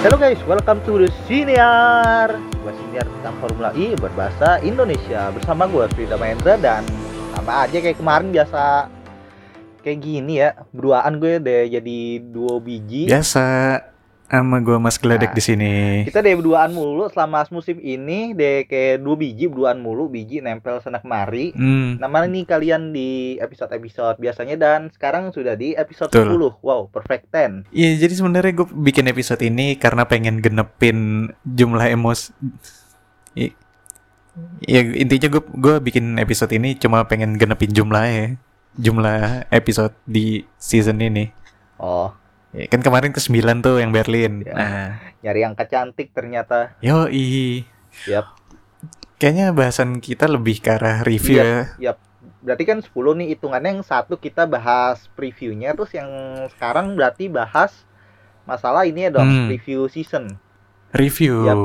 Hello guys, welcome to the Siniar. Gua Siniar tentang Formula E berbahasa Indonesia. Bersama gue Frida Mahendra dan sama aja kayak kemarin biasa Kayak gini ya, berduaan gue deh jadi duo biji. Biasa sama gue Mas Gledek Nah, di sini. Kita deh berduaan mulu selama musim ini deh kayak dua biji berduaan mulu Biji nempel sana kemari Hmm, Nah mana nih kalian di episode-episode biasanya dan sekarang sudah di episode Betul. 10 Wow, perfect 10 Iya, jadi sebenarnya gue bikin episode ini karena pengen genepin jumlah emos. I- Ya intinya gue gue bikin episode ini cuma pengen genepin jumlahnya, jumlah episode di season ini. Oh, Ya, kan kemarin ke 9 tuh yang Berlin. Ya. Nah, nyari angka cantik ternyata yo i. Yap. Kayaknya bahasan kita lebih ke arah review Iya. ya. Yap, berarti kan 10 nih hitungannya yang satu kita bahas previewnya terus yang sekarang berarti bahas masalah ini ya dong Hmm. review season Review. Yap.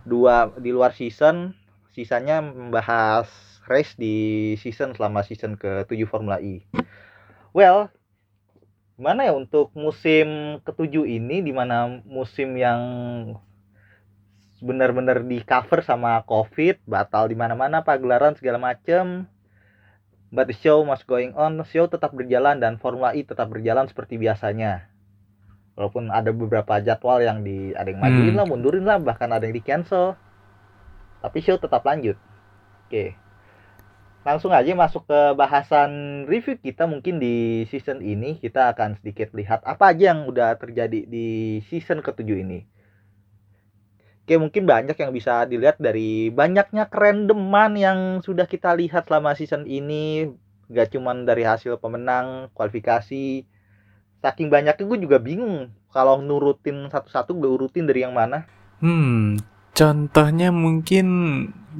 dua di luar season sisanya membahas race di season selama season ke-7 Formula E. Well, gimana ya untuk musim ketujuh ini di mana musim yang benar-benar di cover sama COVID, batal di mana-mana pagelaran segala macem. But the show must going on, show tetap berjalan dan Formula E tetap berjalan seperti biasanya. Walaupun ada beberapa jadwal yang di ada yang majuin Hmm. lah, mundurin lah, bahkan ada yang di cancel. Tapi show tetap lanjut. Oke. Langsung aja masuk ke bahasan review kita mungkin di season ini kita akan sedikit lihat apa aja yang udah terjadi di season ketujuh ini. Oke, mungkin banyak yang bisa dilihat dari banyaknya kerandoman yang sudah kita lihat selama season ini. Gak cuman dari hasil pemenang, kualifikasi. Saking banyaknya gue juga bingung kalau nurutin satu-satu gue urutin dari yang mana. Hmm, contohnya mungkin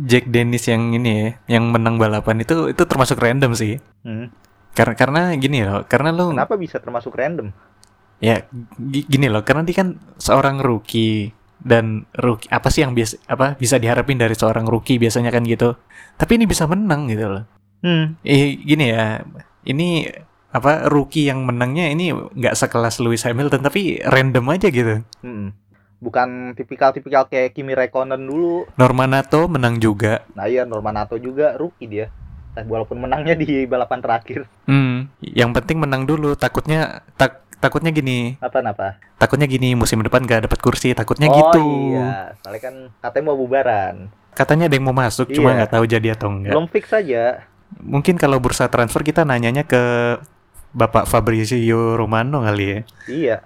Jack Dennis yang ini ya, yang menang balapan itu itu termasuk random sih. Hmm. Karena karena gini loh, karena lo Kenapa bisa termasuk random? ya gi- gini loh, karena dia kan seorang rookie dan rookie apa sih yang biasa apa bisa diharapin dari seorang rookie biasanya kan gitu. Tapi ini bisa menang gitu loh. Hmm. Eh gini ya, ini apa rookie yang menangnya ini nggak sekelas Lewis Hamilton tapi random aja gitu. Hmm. Bukan tipikal-tipikal kayak Kimi Räikkönen dulu. Normanato menang juga. Nah iya Normanato juga rookie dia. Eh, walaupun menangnya di balapan terakhir. Hmm, yang penting menang dulu. Takutnya tak takutnya gini, Apa-apa? takutnya gini musim depan gak dapat kursi. Takutnya oh gitu. iya. Soalnya kan katanya mau bubaran. Katanya ada yang mau masuk, cuma Iya. nggak tahu jadi atau enggak. Belum fix aja. Mungkin kalau bursa transfer kita nanyanya ke Bapak Fabrizio Romano kali ya. Iya.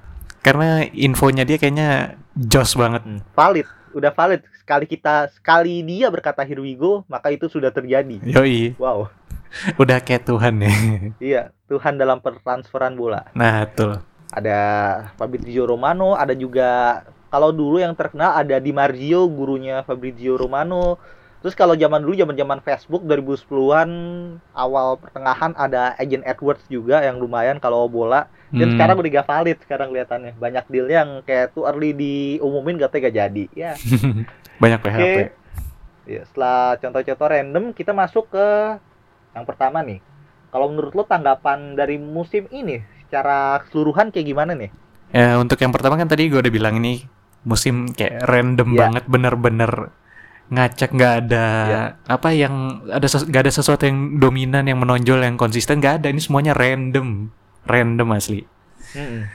Karena infonya dia kayaknya jos banget. Hmm. Valid. Udah valid. Sekali kita, sekali dia berkata here we go, maka itu sudah terjadi. Yoi, Wow. udah kayak Tuhan ya. Iya. Tuhan dalam pertransferan bola. Nah, tuh. Ada Fabrizio Romano, ada juga kalau dulu yang terkenal ada Di Marzio gurunya Fabrizio Romano. Terus kalau zaman dulu zaman-zaman Facebook 2010-an awal pertengahan ada Agent Edwards juga yang lumayan kalau bola. Dan Hmm. sekarang udah gak valid sekarang kelihatannya. Banyak deal yang kayak tuh early diumumin gak jadi. Ya. banyak PHP. Oke. Ya, setelah contoh-contoh random kita masuk ke yang pertama nih. Kalau menurut lo tanggapan dari musim ini secara keseluruhan kayak gimana nih? Ya, untuk yang pertama kan tadi gue udah bilang ini musim kayak random Iya. banget, bener-bener ngacak nggak ada Iya. apa yang ada nggak ada sesuatu yang dominan yang menonjol yang konsisten nggak ada ini semuanya random random asli Hmm.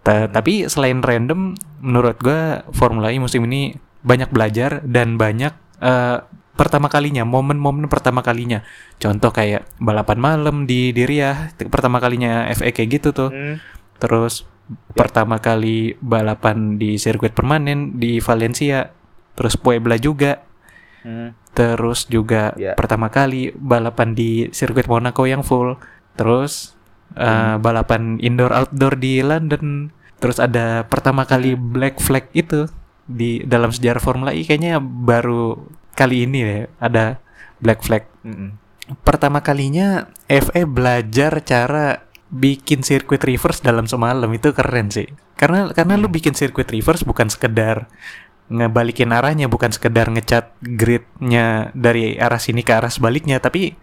Ta- tapi selain random menurut gue Formula E musim ini banyak belajar dan banyak eh, pertama kalinya momen-momen pertama kalinya contoh kayak balapan malam di di Riyadh pertama kalinya FA kayak gitu tuh Hmm. Terus pertama kali balapan di sirkuit permanen di Valencia, terus Puebla juga, Hmm. terus juga Ya. pertama kali balapan di sirkuit Monaco yang full, terus uh, balapan indoor outdoor di London, terus ada pertama kali black flag itu di dalam sejarah Formula E kayaknya baru kali ini ya ada black flag. Hmm. Pertama kalinya FA belajar cara bikin sirkuit reverse dalam semalam itu keren sih. Karena karena lu bikin sirkuit reverse bukan sekedar ngebalikin arahnya, bukan sekedar ngecat gridnya dari arah sini ke arah sebaliknya, tapi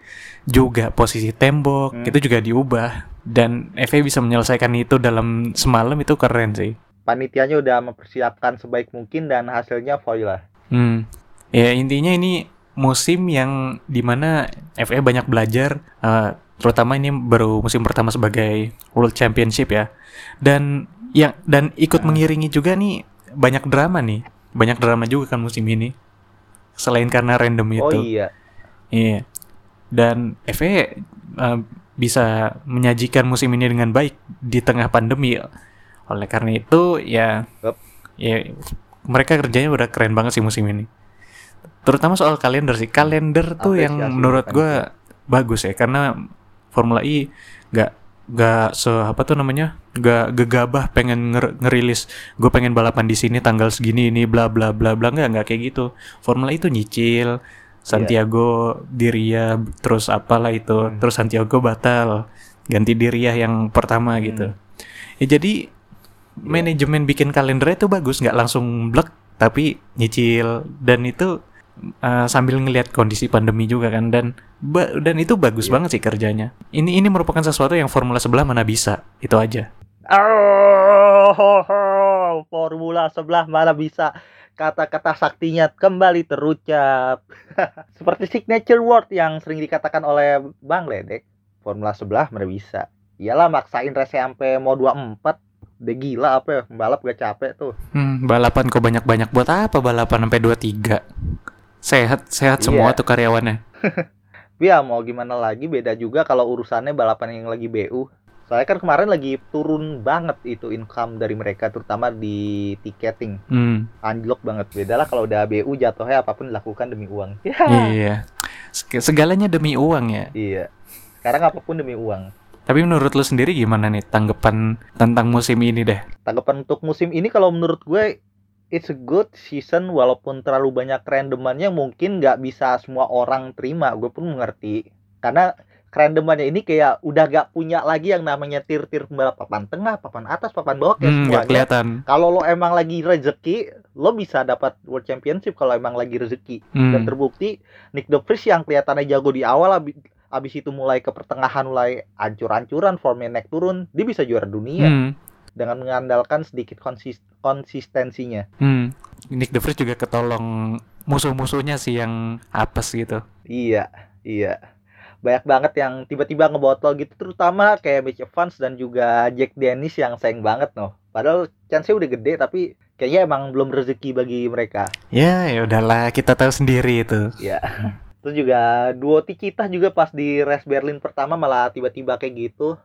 juga posisi tembok Hmm. itu juga diubah dan FA bisa menyelesaikan itu dalam semalam itu keren sih. panitianya udah mempersiapkan sebaik mungkin dan hasilnya foil lah. Hmm. Ya intinya ini musim yang di mana FA banyak belajar, uh, terutama ini baru musim pertama sebagai World Championship ya. Dan yang dan ikut mengiringi juga nih banyak drama nih, banyak drama juga kan musim ini. Selain karena random itu. Oh iya. Iya. Dan FA uh, bisa menyajikan musim ini dengan baik di tengah pandemi. Oleh karena itu ya Yup. ya mereka kerjanya udah keren banget sih musim ini. Terutama soal kalender sih. Kalender tuh yang Apresiasi menurut bukan gua bagus ya karena Formula E nggak nggak se apa tuh namanya? Nggak gegabah pengen nger- ngerilis gue pengen balapan di sini tanggal segini ini bla bla bla bla. Nggak nggak kayak gitu. Formula E itu nyicil. Santiago Diria terus apalah itu. Terus Santiago batal. Ganti Diria yang pertama gitu. Ya jadi manajemen bikin kalender itu bagus. Nggak langsung blek tapi nyicil. Dan itu uh, sambil ngelihat kondisi pandemi juga kan dan dan itu bagus Iya. banget sih kerjanya ini ini merupakan sesuatu yang Formula sebelah mana bisa itu aja Oh, Formula sebelah mana bisa kata-kata saktinya kembali terucap. Seperti signature word yang sering dikatakan oleh Bang Ledek. Formula sebelah mana bisa. Iyalah maksain race sampai mau 24. Udah gila apa ya, balap gak capek tuh. Hmm, balapan kok banyak-banyak buat apa balapan sampai 23? Sehat, sehat semua Iya. tuh karyawannya. Ya mau gimana lagi beda juga kalau urusannya balapan yang lagi BU. Soalnya kan kemarin lagi turun banget itu income dari mereka terutama di tiketing. Hmm, Anjlok banget. Beda lah kalau udah BU jatuhnya apa pun dilakukan demi uang. Ya. iya. Seg- Segalanya demi uang ya. Iya. Sekarang apa pun demi uang. Tapi menurut lu sendiri gimana nih tanggapan tentang musim ini deh? Tanggapan untuk musim ini kalau menurut gue it's a good season walaupun terlalu banyak randomannya mungkin nggak bisa semua orang terima. Gue pun mengerti. Karena randomannya ini kayak udah gak punya lagi yang namanya tir-tir pembalap papan tengah, papan atas, papan bawah kayak Hmm, semuanya. kelihatan. Kalau lo emang lagi rezeki, lo bisa dapat World Championship kalau emang lagi rezeki. Dan Hmm. terbukti Nick De Vries yang kelihatannya jago di awal abi- abis itu mulai ke pertengahan mulai ancur-ancuran formnya naik turun dia bisa juara dunia Hmm. Dengan mengandalkan sedikit konsis- konsistensinya Hmm. Nick De Vries juga ketolong musuh-musuhnya sih yang apes gitu. iya iya banyak banget yang tiba-tiba ngebotol gitu terutama kayak Mitch Evans dan juga Jack Dennis yang sayang banget noh padahal chance-nya udah gede tapi kayaknya emang belum rezeki bagi mereka Ya, ya udahlah, kita tahu sendiri itu. ya terus juga duo Tikita juga pas di race Berlin pertama malah tiba-tiba kayak gitu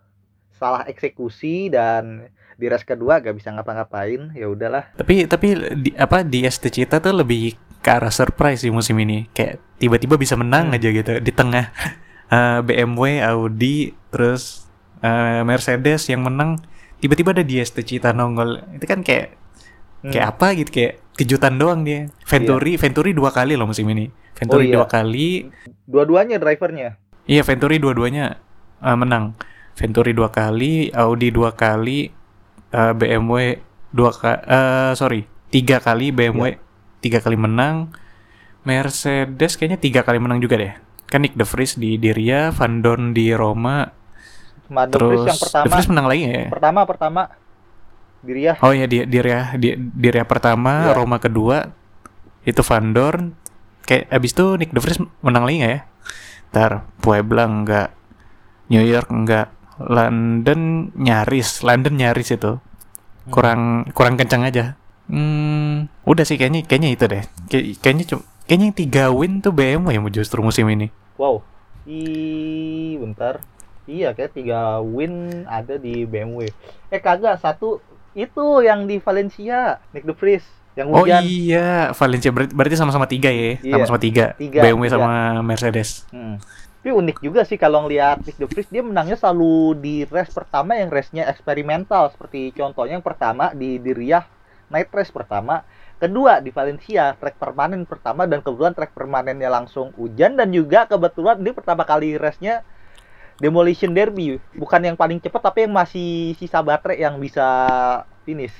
salah eksekusi dan di race kedua gak bisa ngapa-ngapain ya udahlah Tapi tapi di, apa di ST Cita tuh lebih ke arah surprise sih musim ini. Kayak tiba-tiba bisa menang Hmm. aja gitu di tengah eh, BMW, Audi, terus eh, Mercedes yang menang tiba-tiba ada di ST Cita nongol. Itu kan kayak Hmm. kayak apa gitu kayak kejutan doang dia. Venturi, Venturi dua kali loh musim ini. Venturi Oh, iya. dua kali, dua-duanya drivernya Iya Venturi dua-duanya uh, menang. Venturi dua kali, Audi dua kali, uh, BMW dua kali, sorry tiga kali BMW tiga kali menang. Mercedes kayaknya tiga kali menang juga deh. Kan Nick De Vries di Diria, Van Dorn di Roma, Vries terus yang pertama De Vries menang lagi ya. pertama pertama diri ya Oh iya di Diria di Diria pertama, Iya. Roma kedua, itu Van Dorn. Kayak abis itu Nick De Vries menang lagi nggak ya? Ntar Puebla enggak, New York enggak, London nyaris, London nyaris itu kurang kurang kencang aja. Hmm, udah sih kayaknya kayaknya itu deh. Kay- kayaknya cuma kayaknya yang tiga win tuh BMW yang justru musim ini. wow i bentar iya kayak tiga win ada di BMW eh kagak satu itu yang di Valencia Nick De Vries yang Oh hujan iya, Valencia berarti, berarti sama-sama tiga ya, Iya, sama-sama tiga. tiga, BMW tiga. sama Mercedes. Hmm. Tapi unik juga sih kalau ngelihat Nick De Vries dia menangnya selalu di race pertama yang race-nya eksperimental seperti contohnya yang pertama di di Riyadh night race pertama, kedua di Valencia track permanen pertama dan kebetulan track permanennya langsung hujan dan juga kebetulan ini pertama kali race-nya demolition derby bukan yang paling cepat tapi yang masih sisa baterai yang bisa finish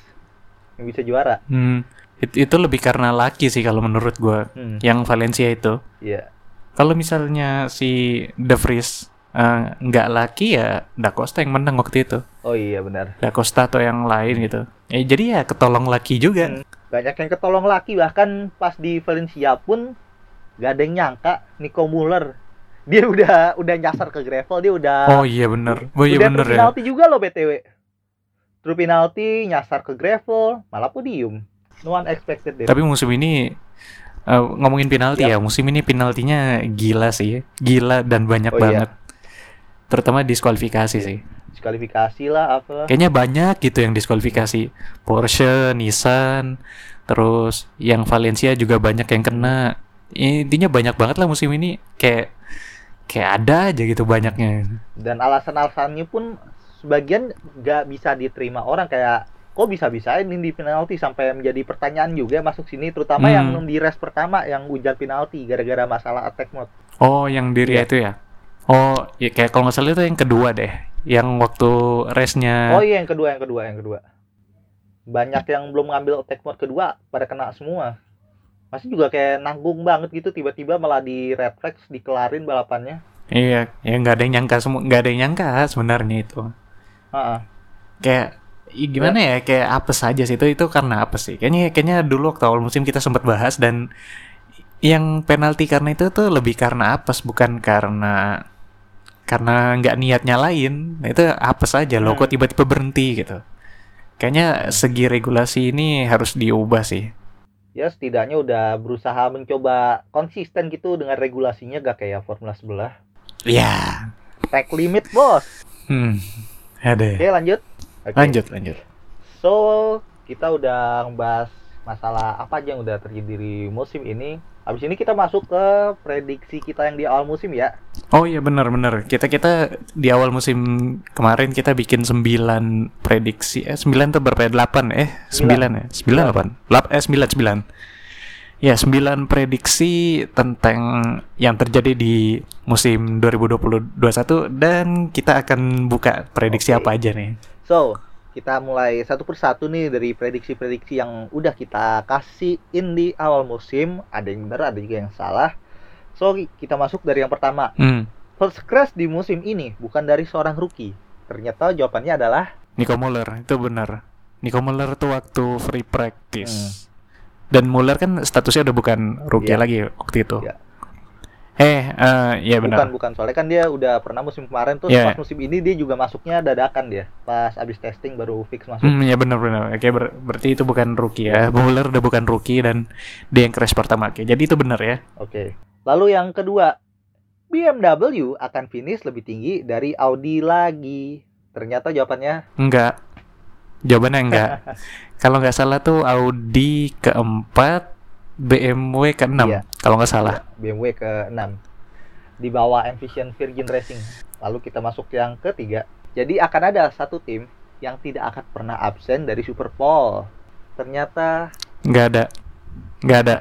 yang bisa juara. Hmm, it- itu lebih karena laki sih kalau menurut gua. Hmm. Yang Valencia itu. Iya. Kalau misalnya si De Vries eh, nggak laki ya Da Costa yang menang waktu itu. Oh iya benar. Da Costa atau yang lain gitu. Eh, jadi ya ketolong laki juga. Hmm. Banyak yang ketolong laki bahkan pas di Valencia pun gak ada yang nyangka Nico Muller dia udah udah nyasar ke gravel dia udah Oh iya bener. Oh iya udah bener ya. penalti juga loh btw true penalti nyasar ke gravel malah podium no one expected Tapi musim ini eh, ngomongin penalti ya, musim ini penaltinya gila sih, gila dan banyak Oh, iya. banget. Terutama diskualifikasi sih. diskualifikasi lah apa Kayaknya banyak gitu yang diskualifikasi. Porsche, Nissan, terus yang Valencia juga banyak yang kena. Intinya banyak banget lah musim ini. Kayak kayak ada aja gitu banyaknya. dan alasan-alasannya pun sebagian gak bisa diterima orang kayak kok bisa-bisa ini di penalti sampai menjadi pertanyaan juga masuk sini terutama Hmm. yang di race pertama yang ujar penalti gara-gara masalah attack mode Oh, yang diri Iya. itu ya. Oh, ya kayak kalau nggak salah itu yang kedua deh. Yang waktu race-nya oh iya yang kedua yang kedua yang kedua banyak yang belum ngambil attack mode kedua pada kena semua masih juga kayak nanggung banget gitu tiba-tiba malah di red flags dikelarin balapannya Iya, ya nggak ada yang nyangka semua, nggak ada yang nyangka sebenarnya itu. Heeh. Kayak gimana ya, kayak apa saja sih itu itu karena apa sih? Kayaknya kayaknya dulu waktu awal musim kita sempat bahas dan yang penalti karena itu tuh lebih karena apes bukan karena karena nggak niatnya lain. Nah, itu apa saja loh, Hmm. kok tiba-tiba berhenti gitu. Kayaknya segi regulasi ini harus diubah sih. ya setidaknya udah berusaha mencoba konsisten gitu dengan regulasinya gak kayak Formula sebelah Ya, track limit bos hmm, ada. ya. oke lanjut Oke. Lanjut, lanjut. So, kita udah ngebahas masalah apa aja yang udah terjadi di musim ini. Habis ini kita masuk ke prediksi kita yang di awal musim ya. Oh iya benar benar. Kita kita di awal musim kemarin kita bikin 9 prediksi. Eh 9 tuh berapa ya? 8 eh 9 ya? 9 8. Lap, eh 9 9. Ya, 9 prediksi tentang yang terjadi di musim 2020-21 dan kita akan buka prediksi Oke. apa aja nih. So, kita mulai satu persatu nih dari prediksi-prediksi yang udah kita kasihin di awal musim. Ada yang benar, ada juga yang salah. So, kita masuk dari yang pertama. Hmm. First crash di musim ini bukan dari seorang rookie. Ternyata jawabannya adalah Nico Muller itu benar. Nico Muller tuh waktu free practice. Hmm. Dan Muller kan statusnya udah bukan rookie Iya. lagi waktu itu. Iya. Eh, eh, ya benar. bukan bukan soalnya kan dia udah pernah musim kemarin tuh Iya. pas musim ini dia juga masuknya dadakan dia. Pas abis testing baru fix masuk. Hmm, ya benar benar. Oke, ber- berarti itu bukan rookie ya. Muller udah bukan rookie dan dia yang crash pertama. Oke, jadi itu benar ya. Oke. Lalu yang kedua, BMW akan finish lebih tinggi dari Audi lagi. Ternyata jawabannya Enggak. Jawabannya enggak. Kalau nggak salah tuh Audi keempat, BMW keenam. Iya. Kalau nggak salah. BMW ke-6 di bawah Envision Virgin Racing. Lalu kita masuk yang ketiga. Jadi akan ada satu tim yang tidak akan pernah absen dari Super Bowl. Ternyata Nggak ada. Nggak ada.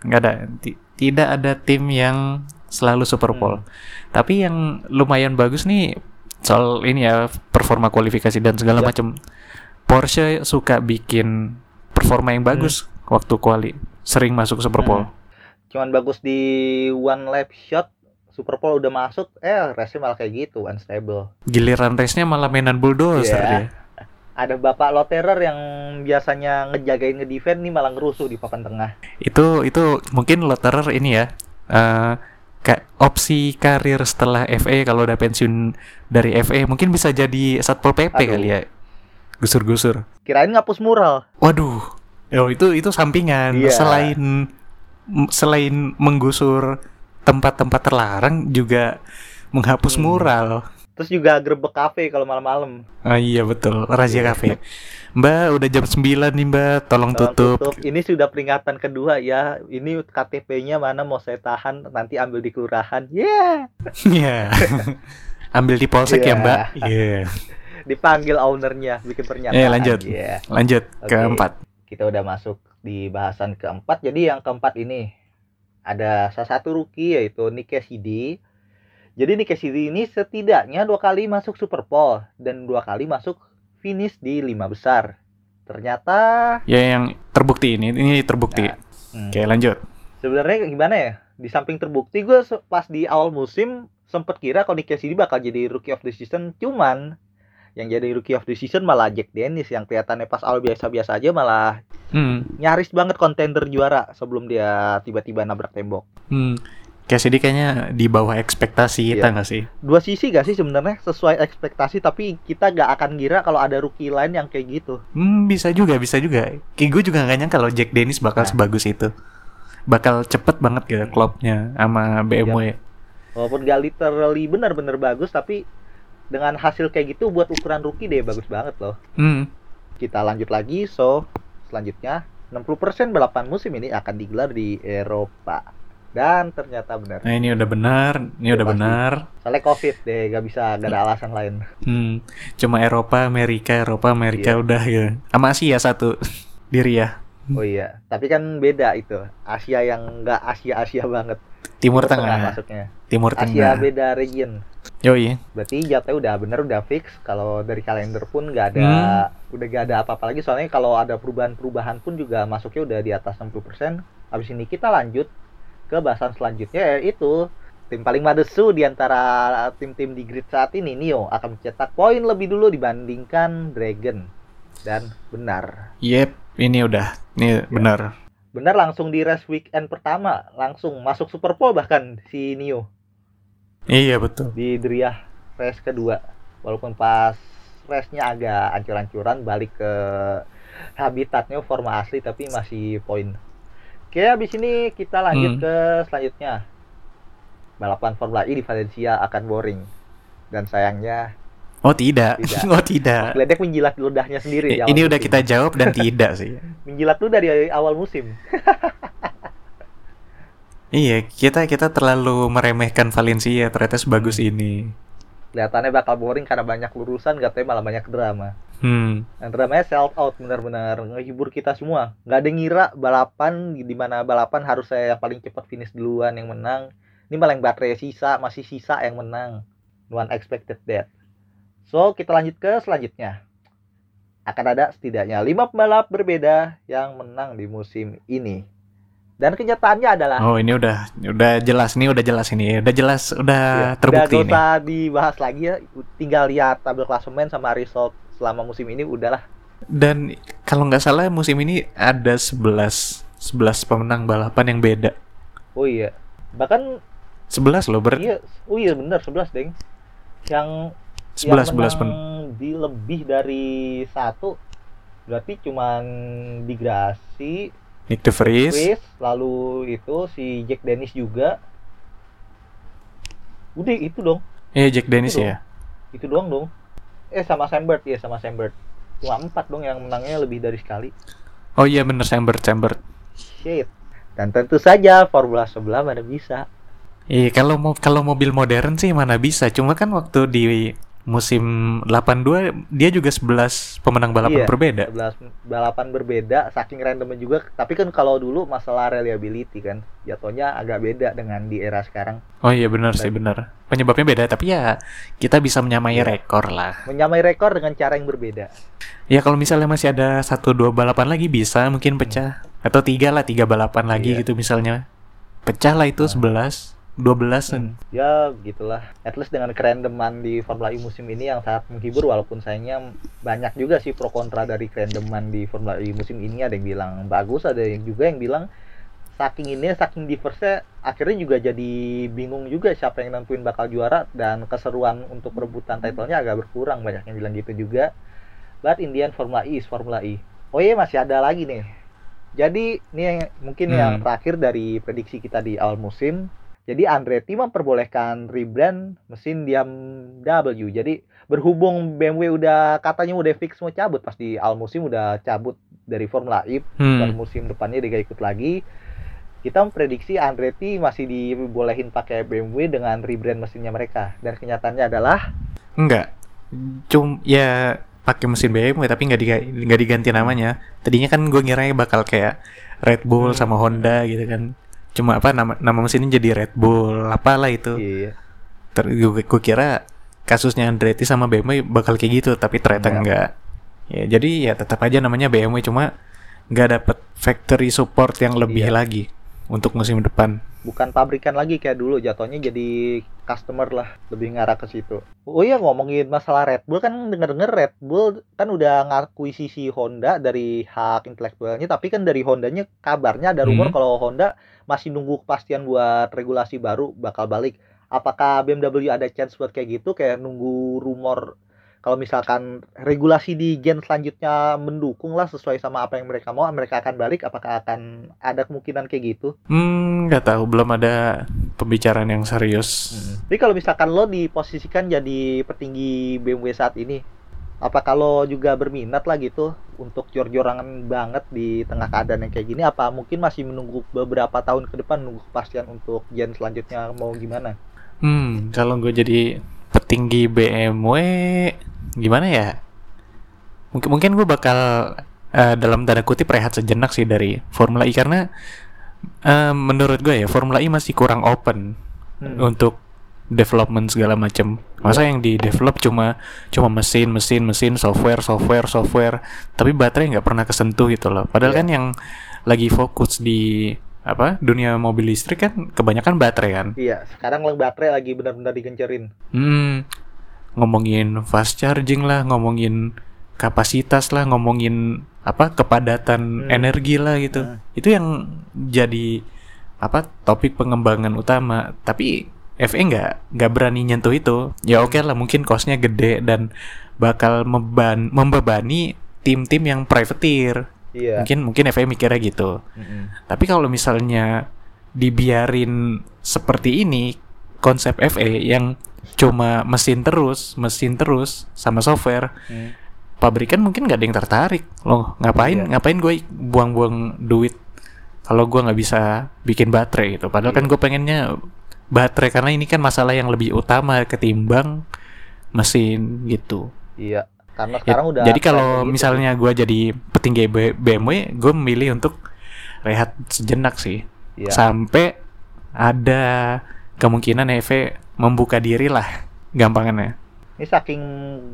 Nggak ada. Ti- Tidak ada tim yang selalu Super Bowl. Tapi yang lumayan bagus nih soal ini ya performa kualifikasi dan segala Ya. macam. Porsche suka bikin performa yang bagus waktu kuali. Sering masuk Super Bowl. Hmm. cuman bagus di one lap shot Super Bowl udah masuk, eh race malah kayak gitu, unstable. Giliran race-nya malah mainan bulldozer Iya. dia. Ada bapak Lotterer yang biasanya ngejagain ngedefend nih malah ngerusuh di papan tengah. Itu itu mungkin Lotterer ini ya. eh kayak opsi karir setelah FA kalau udah pensiun dari FA mungkin bisa jadi satpol PP Aduh. kali ya. Gusur-gusur. Kirain ngapus mural. Waduh. Oh, itu itu sampingan. Iya. Selain selain menggusur tempat-tempat terlarang juga menghapus Hmm. mural. Terus juga grebek kafe kalau malam-malam. Ah iya betul, razia kafe. Mbak udah jam 9 nih Mbak, tolong Tolong tutup. Ini sudah peringatan kedua ya. Ini KTP-nya mana mau saya tahan nanti ambil di kelurahan. Yeah. Iya. Ambil di polsek ya Iya. Mbak. Iya. Dipanggil ownernya bikin pernyataan. Eh, lanjut. Iya. Lanjut Oke. keempat. Kita udah masuk di bahasan keempat. Jadi yang keempat ini ada salah satu rookie yaitu Nick Cassidy. Jadi Nick Cassidy ini setidaknya dua kali masuk Super Bowl dan dua kali masuk finish di lima besar. Ternyata Ya yang terbukti ini, ini terbukti. hmm, Oke lanjut. sebenarnya gimana ya? Di samping terbukti gue pas di awal musim sempet kira kalau Nick Cassidy bakal jadi rookie of the season, cuman yang jadi rookie of the season malah Jack Dennis yang kelihatannya pas awal biasa-biasa aja malah Hmm. nyaris banget kontender juara sebelum dia tiba-tiba nabrak tembok. Hmm. Cassidy kayaknya di bawah ekspektasi kita Iya. nggak sih? Dua sisi gak sih sebenarnya sesuai ekspektasi tapi kita gak akan kira kalau ada rookie lain yang kayak gitu. Hmm, bisa juga, bisa juga. Kayak gue juga nggak nyangka kalau Jack Dennis bakal Nah. sebagus itu. Bakal cepet banget gitu klubnya sama BMW. Walaupun gak literally benar-benar bagus tapi dengan hasil kayak gitu buat ukuran rookie deh bagus banget loh. Hmm. Kita lanjut lagi so selanjutnya 60% balapan musim ini akan digelar di Eropa. Dan ternyata benar. Nah ini udah benar, ini Udah udah pasti. benar. Soalnya covid deh, gak bisa, gak ada alasan lain. Hmm. Cuma Eropa, Amerika, Eropa, Amerika Iya. udah ya. Sama Asia satu diri ya. Oh iya, tapi kan beda itu. Asia yang nggak Asia-Asia banget. Timur Tengah, masuknya. Timur Asia Tengah. beda region. Yoi. Berarti jatnya udah bener udah fix. Kalau dari kalender pun nggak ada, Hmm. udah gak ada apa-apa lagi. Soalnya kalau ada perubahan-perubahan pun juga masuknya udah di atas 60%. Habis ini kita lanjut ke bahasan selanjutnya yaitu tim paling madesu di antara tim-tim di grid saat ini Nio akan mencetak poin lebih dulu dibandingkan Dragon. Dan benar. Yep, ini udah. Ini benar. Benar langsung di race weekend pertama langsung masuk Super Bowl bahkan si Nio Iya betul. di Driah race kedua. Walaupun pas race-nya agak ancur-ancuran balik ke habitatnya forma asli tapi masih poin. Oke, habis ini kita lanjut Hmm. ke selanjutnya. Balapan Formula E di Valencia akan boring. Dan sayangnya Oh tidak, Tidak. oh tidak. Gledek menjilat ludahnya sendiri di I- Ini udah musim. kita jawab dan tidak sih. menjilat ludah di awal musim. Iya, kita kita terlalu meremehkan Valencia ternyata sebagus ini. Kelihatannya bakal boring karena banyak lurusan, katanya malah banyak drama. Hmm. Yang dramanya sell out benar-benar ngehibur kita semua. Nggak ada ngira balapan di mana balapan harus saya yang paling cepat finish duluan yang menang. Ini malah yang baterai sisa masih sisa yang menang. No one expected that. So kita lanjut ke selanjutnya. Akan ada setidaknya 5 pembalap berbeda yang menang di musim ini. Dan kenyataannya adalah Oh ini udah udah jelas nih udah jelas ini udah jelas udah Ya, terbukti udah usah dibahas lagi ya. Tinggal lihat tabel klasemen sama result selama musim ini udahlah. Dan kalau nggak salah musim ini ada 11 11 pemenang balapan yang beda. Oh iya. Bahkan 11 loh ber Iya, oh iya benar 11, Deng. Yang 11 yang 11 pen. menang di lebih dari satu berarti cuman di Grasi, Nick De Vries. Chris, lalu itu si Jack Dennis juga. Udah itu dong, Iya Jack Dennis Itu ya. itu doang dong. Eh sama Sambert ya sama Sambert. Cuma empat dong yang menangnya lebih dari sekali. Oh iya bener Chamber Chamber. Shit. Dan tentu saja Formula sebelah mana bisa. Iya kalau mau kalau mobil modern sih mana bisa. Cuma kan waktu di musim 82 dia juga 11 pemenang balapan Iya, berbeda. 11 balapan berbeda saking randomnya juga tapi kan kalau dulu masalah reliability kan jatuhnya agak beda dengan di era sekarang Oh iya benar sih benar. Penyebabnya beda tapi ya kita bisa menyamai Iya. rekor lah. menyamai rekor dengan cara yang berbeda Ya kalau misalnya masih ada satu dua balapan lagi bisa mungkin pecah atau tiga lah tiga balapan lagi Iya. gitu misalnya pecah lah itu 11 12 an. ya gitulah. At least dengan kerandoman di Formula E musim ini yang sangat menghibur walaupun sayangnya banyak juga sih pro kontra dari kerandoman di Formula E musim ini. Ada yang bilang bagus ada yang juga yang bilang saking ini saking diverse akhirnya juga jadi bingung juga siapa yang nentuin bakal juara. Dan keseruan untuk perebutan titlenya agak berkurang banyak yang bilang gitu juga. But Indian Formula E is Formula E. Oh iya masih ada lagi nih. Jadi ini yang- mungkin yang Hmm. terakhir dari prediksi kita di awal musim jadi Andretti memperbolehkan rebrand mesin diam W. Jadi berhubung BMW udah katanya udah fix mau cabut pas di awal musim udah cabut dari Formula E dan Hmm. musim depannya dia ikut lagi. Kita memprediksi Andretti masih dibolehin pakai BMW dengan rebrand mesinnya mereka dan kenyataannya adalah Enggak. Cum ya pakai mesin BMW tapi nggak diga- nggak diganti namanya. Tadinya kan gue ngiranya bakal kayak Red Bull Hmm. sama Honda gitu kan. Cuma apa nama nama mesinnya jadi Red Bull apalah itu. iya, Ter gue, gue kira kasusnya Andretti sama BMW bakal kayak gitu tapi ternyata Enggak. enggak. Ya jadi ya tetap aja namanya BMW cuma nggak dapet factory support yang lebih Iya. lagi untuk musim depan. bukan pabrikan lagi kayak dulu jatuhnya jadi customer lah lebih ngarah ke situ oh iya ngomongin masalah Red Bull kan denger-denger Red Bull kan udah ngakuisisi Honda dari hak intelektualnya tapi kan dari Hondanya kabarnya ada rumor Hmm. kalau Honda masih nunggu kepastian buat regulasi baru bakal balik. Apakah BMW ada chance buat kayak gitu? Kayak nunggu rumor kalau misalkan regulasi di gen selanjutnya mendukung lah sesuai sama apa yang mereka mau mereka akan balik apakah akan ada kemungkinan kayak gitu? Hmm, nggak tahu, belum ada pembicaraan yang serius. Jadi kalau misalkan lo diposisikan jadi petinggi BMW saat ini, apa kalau juga berminat lah gitu untuk jor-jorangan banget di tengah keadaan yang kayak gini? Apa mungkin masih menunggu beberapa tahun ke depan nunggu kepastian untuk gen selanjutnya mau gimana? Hmm, kalau gue jadi petinggi BMW, gimana ya? Mungkin mungkin gue bakal eh, dalam tanda kutip rehat sejenak sih dari Formula E karena eh, menurut gue ya Formula E masih kurang open Hmm. untuk development segala macam. Masa yang di develop cuma cuma mesin, mesin, mesin, software, software, software, tapi baterai nggak pernah kesentuh gitu loh. Padahal Iya. kan yang lagi fokus di apa dunia mobil listrik kan kebanyakan baterai kan. Iya, sekarang lang baterai lagi benar-benar digencerin. Hmm, ngomongin fast charging lah, ngomongin kapasitas lah, ngomongin apa kepadatan Hmm. energi lah gitu. Hmm. Itu yang jadi apa topik pengembangan utama. Tapi FE nggak nggak berani nyentuh itu. Ya oke lah, mungkin costnya gede dan bakal memban membebani tim-tim yang privateer. Iya. Mungkin mungkin FE mikirnya gitu. Mm-mm. Tapi kalau misalnya dibiarin seperti ini konsep FE yang cuma mesin terus, mesin terus sama software, Hmm. pabrikan mungkin nggak ada yang tertarik. Loh, ngapain Iya. ngapain gue buang-buang duit kalau gue nggak bisa bikin baterai gitu. Padahal kan Iya. gue pengennya baterai karena ini kan masalah yang lebih utama ketimbang mesin gitu. Iya. Karena Ya, sekarang udah jadi kalau gitu. misalnya gue jadi petinggi BMW, gue memilih untuk rehat sejenak sih, Iya. sampai ada kemungkinan EV membuka diri lah, gampangannya. Ini saking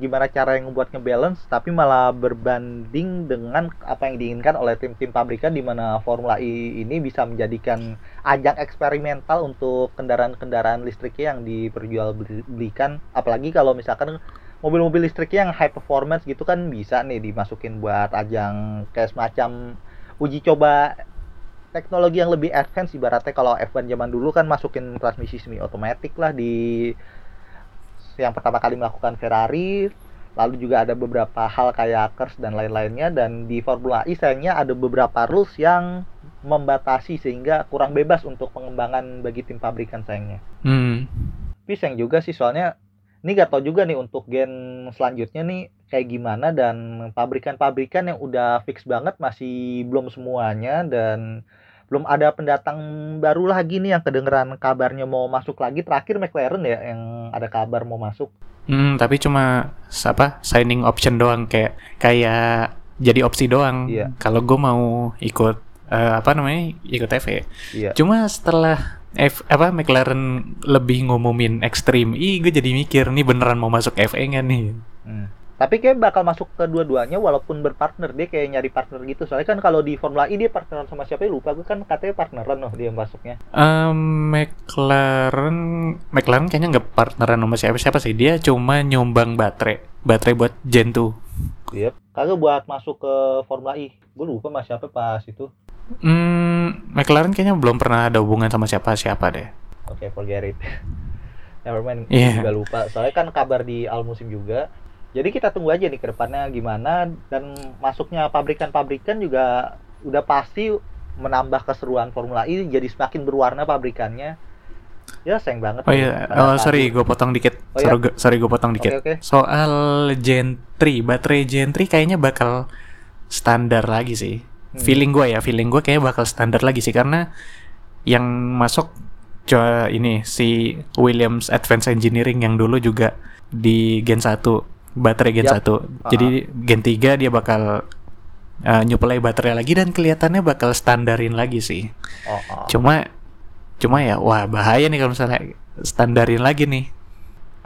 gimana cara yang membuat ngebalance tapi malah berbanding dengan apa yang diinginkan oleh tim-tim pabrikan di mana Formula E ini bisa menjadikan ajang eksperimental untuk kendaraan-kendaraan listriknya yang diperjualbelikan. Apalagi kalau misalkan mobil-mobil listriknya yang high performance gitu kan bisa nih dimasukin buat ajang kayak semacam uji coba teknologi yang lebih advance. Ibaratnya kalau F1 zaman dulu kan masukin transmisi semi otomatis lah di yang pertama kali melakukan Ferrari lalu juga ada beberapa hal kayak KERS dan lain-lainnya dan di Formula E sayangnya ada beberapa rules yang membatasi sehingga kurang bebas untuk pengembangan bagi tim pabrikan sayangnya Hmm. tapi sayang juga sih soalnya ini gak tau juga nih untuk gen selanjutnya nih kayak gimana dan pabrikan-pabrikan yang udah fix banget masih belum semuanya dan belum ada pendatang baru lagi nih yang kedengeran kabarnya mau masuk lagi terakhir McLaren ya yang ada kabar mau masuk Hmm, tapi cuma apa signing option doang kayak kayak jadi opsi doang. Iya. Kalau gue mau ikut eh, apa namanya ikut FE. iya Cuma setelah F apa McLaren lebih ngumumin Extreme E, gue jadi mikir nih beneran mau masuk FE nggak nih? Hmm. Tapi kayak bakal masuk ke dua-duanya walaupun berpartner dia kayak nyari partner gitu. Soalnya kan kalau di Formula E dia partneran sama siapa ya lupa gue kan katanya partneran loh dia masuknya. Em, McLaren McLaren kayaknya nggak partneran sama siapa-siapa sih. Dia cuma nyumbang baterai, baterai buat Gen 2. Iya. Kagak buat masuk ke Formula E. Gue lupa mas siapa pas itu. Hmm, McLaren kayaknya belum pernah ada hubungan sama siapa-siapa deh. Oke, forget it. Never mind, Iya. juga lupa. Soalnya kan kabar di awal musim juga. Jadi kita tunggu aja nih ke depannya gimana dan masuknya pabrikan-pabrikan juga udah pasti menambah keseruan Formula E jadi semakin berwarna pabrikannya. Ya sayang banget. Oh iya, oh, sorry, gue potong dikit. Oh iya? sorry, sorry gue potong dikit. Oke, oke. Soal Gen 3, baterai Gen 3 kayaknya bakal standar lagi sih. Hmm. Feeling gue ya, feeling gue kayaknya bakal standar lagi sih karena yang masuk ini si Williams Advanced Engineering yang dulu juga di Gen 1 baterai Gen Yap. 1. Jadi Gen 3 dia bakal uh, nyuplai baterai lagi dan kelihatannya bakal standarin lagi sih. Oh, oh. Cuma cuma ya wah bahaya nih kalau misalnya standarin lagi nih.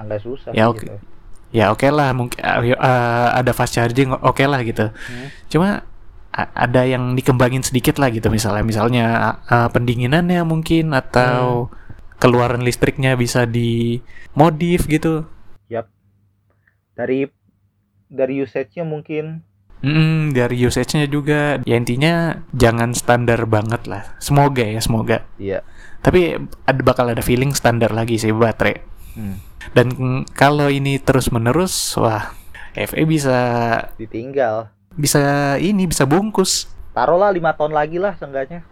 Agak susah Ya, oke. gitu. Ya oke lah mungkin uh, uh, ada fast charging oke lah gitu. Hmm. Cuma ada yang dikembangin sedikit lah gitu misalnya misalnya uh, pendinginannya mungkin atau keluaran listriknya bisa dimodif gitu. Dari dari usage-nya mungkin Mm, dari usage-nya juga ya intinya jangan standar banget lah semoga ya semoga iya. tapi ada bakal ada feeling standar lagi sih baterai Hmm. dan kalau ini terus menerus wah FE bisa Ditinggal. bisa ini bisa bungkus Taruhlah lima tahun lagi lah seenggaknya.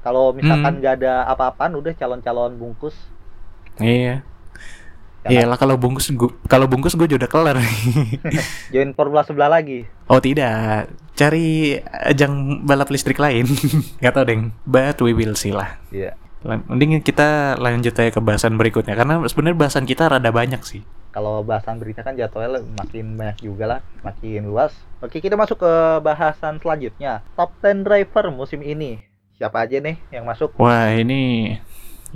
Kalau misalkan Hmm. nggak ada apa-apaan udah calon-calon bungkus. iya Ya Iyalah kalau bungkus gua, kalau bungkus gue udah kelar. Join Formula sebelah lagi. oh tidak, cari ajang balap listrik lain. Gak tau deng, but we will see lah. Iya. Lan- Mending kita lanjut aja ke bahasan berikutnya karena sebenarnya bahasan kita rada banyak sih. Kalau bahasan berita kan jadwalnya makin banyak juga lah, makin luas. Oke, kita masuk ke bahasan selanjutnya. Top 10 driver musim ini. Siapa aja nih yang masuk? Wah ini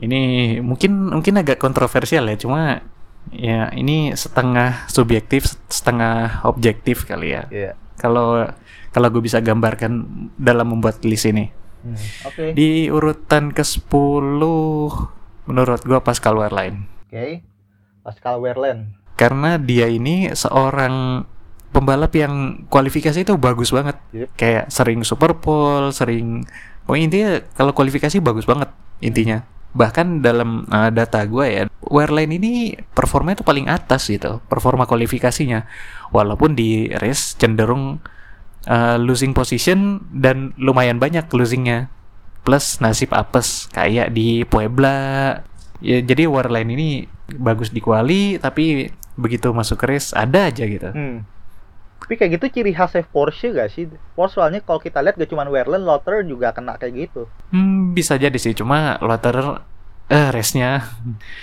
ini mungkin mungkin agak kontroversial ya, cuma ya ini setengah subjektif setengah objektif kali ya. Iya. Kalau kalau gue bisa gambarkan dalam membuat list ini. Hmm, Oke. Di urutan ke-10 menurut gua Pascal Wehrlein. Oke. Pascal Wehrlein. Karena dia ini seorang pembalap yang kualifikasi itu bagus banget. Yep. Kayak sering super pole, sering Pokoknya intinya kalau kualifikasi bagus banget intinya. Bahkan dalam uh, data gua ya, Wehrlein ini performanya itu paling atas gitu, performa kualifikasinya. Walaupun di race cenderung uh, losing position dan lumayan banyak losingnya. Plus nasib apes kayak di Puebla. Ya jadi Wehrlein ini bagus di quali tapi begitu masuk race ada aja gitu. Hmm. Tapi kayak gitu ciri khasnya Porsche gak sih? Porsche soalnya kalau kita lihat gak cuma Wehrlein, Lotter juga kena kayak gitu. Hmm, bisa jadi sih, cuma Lotter eh race-nya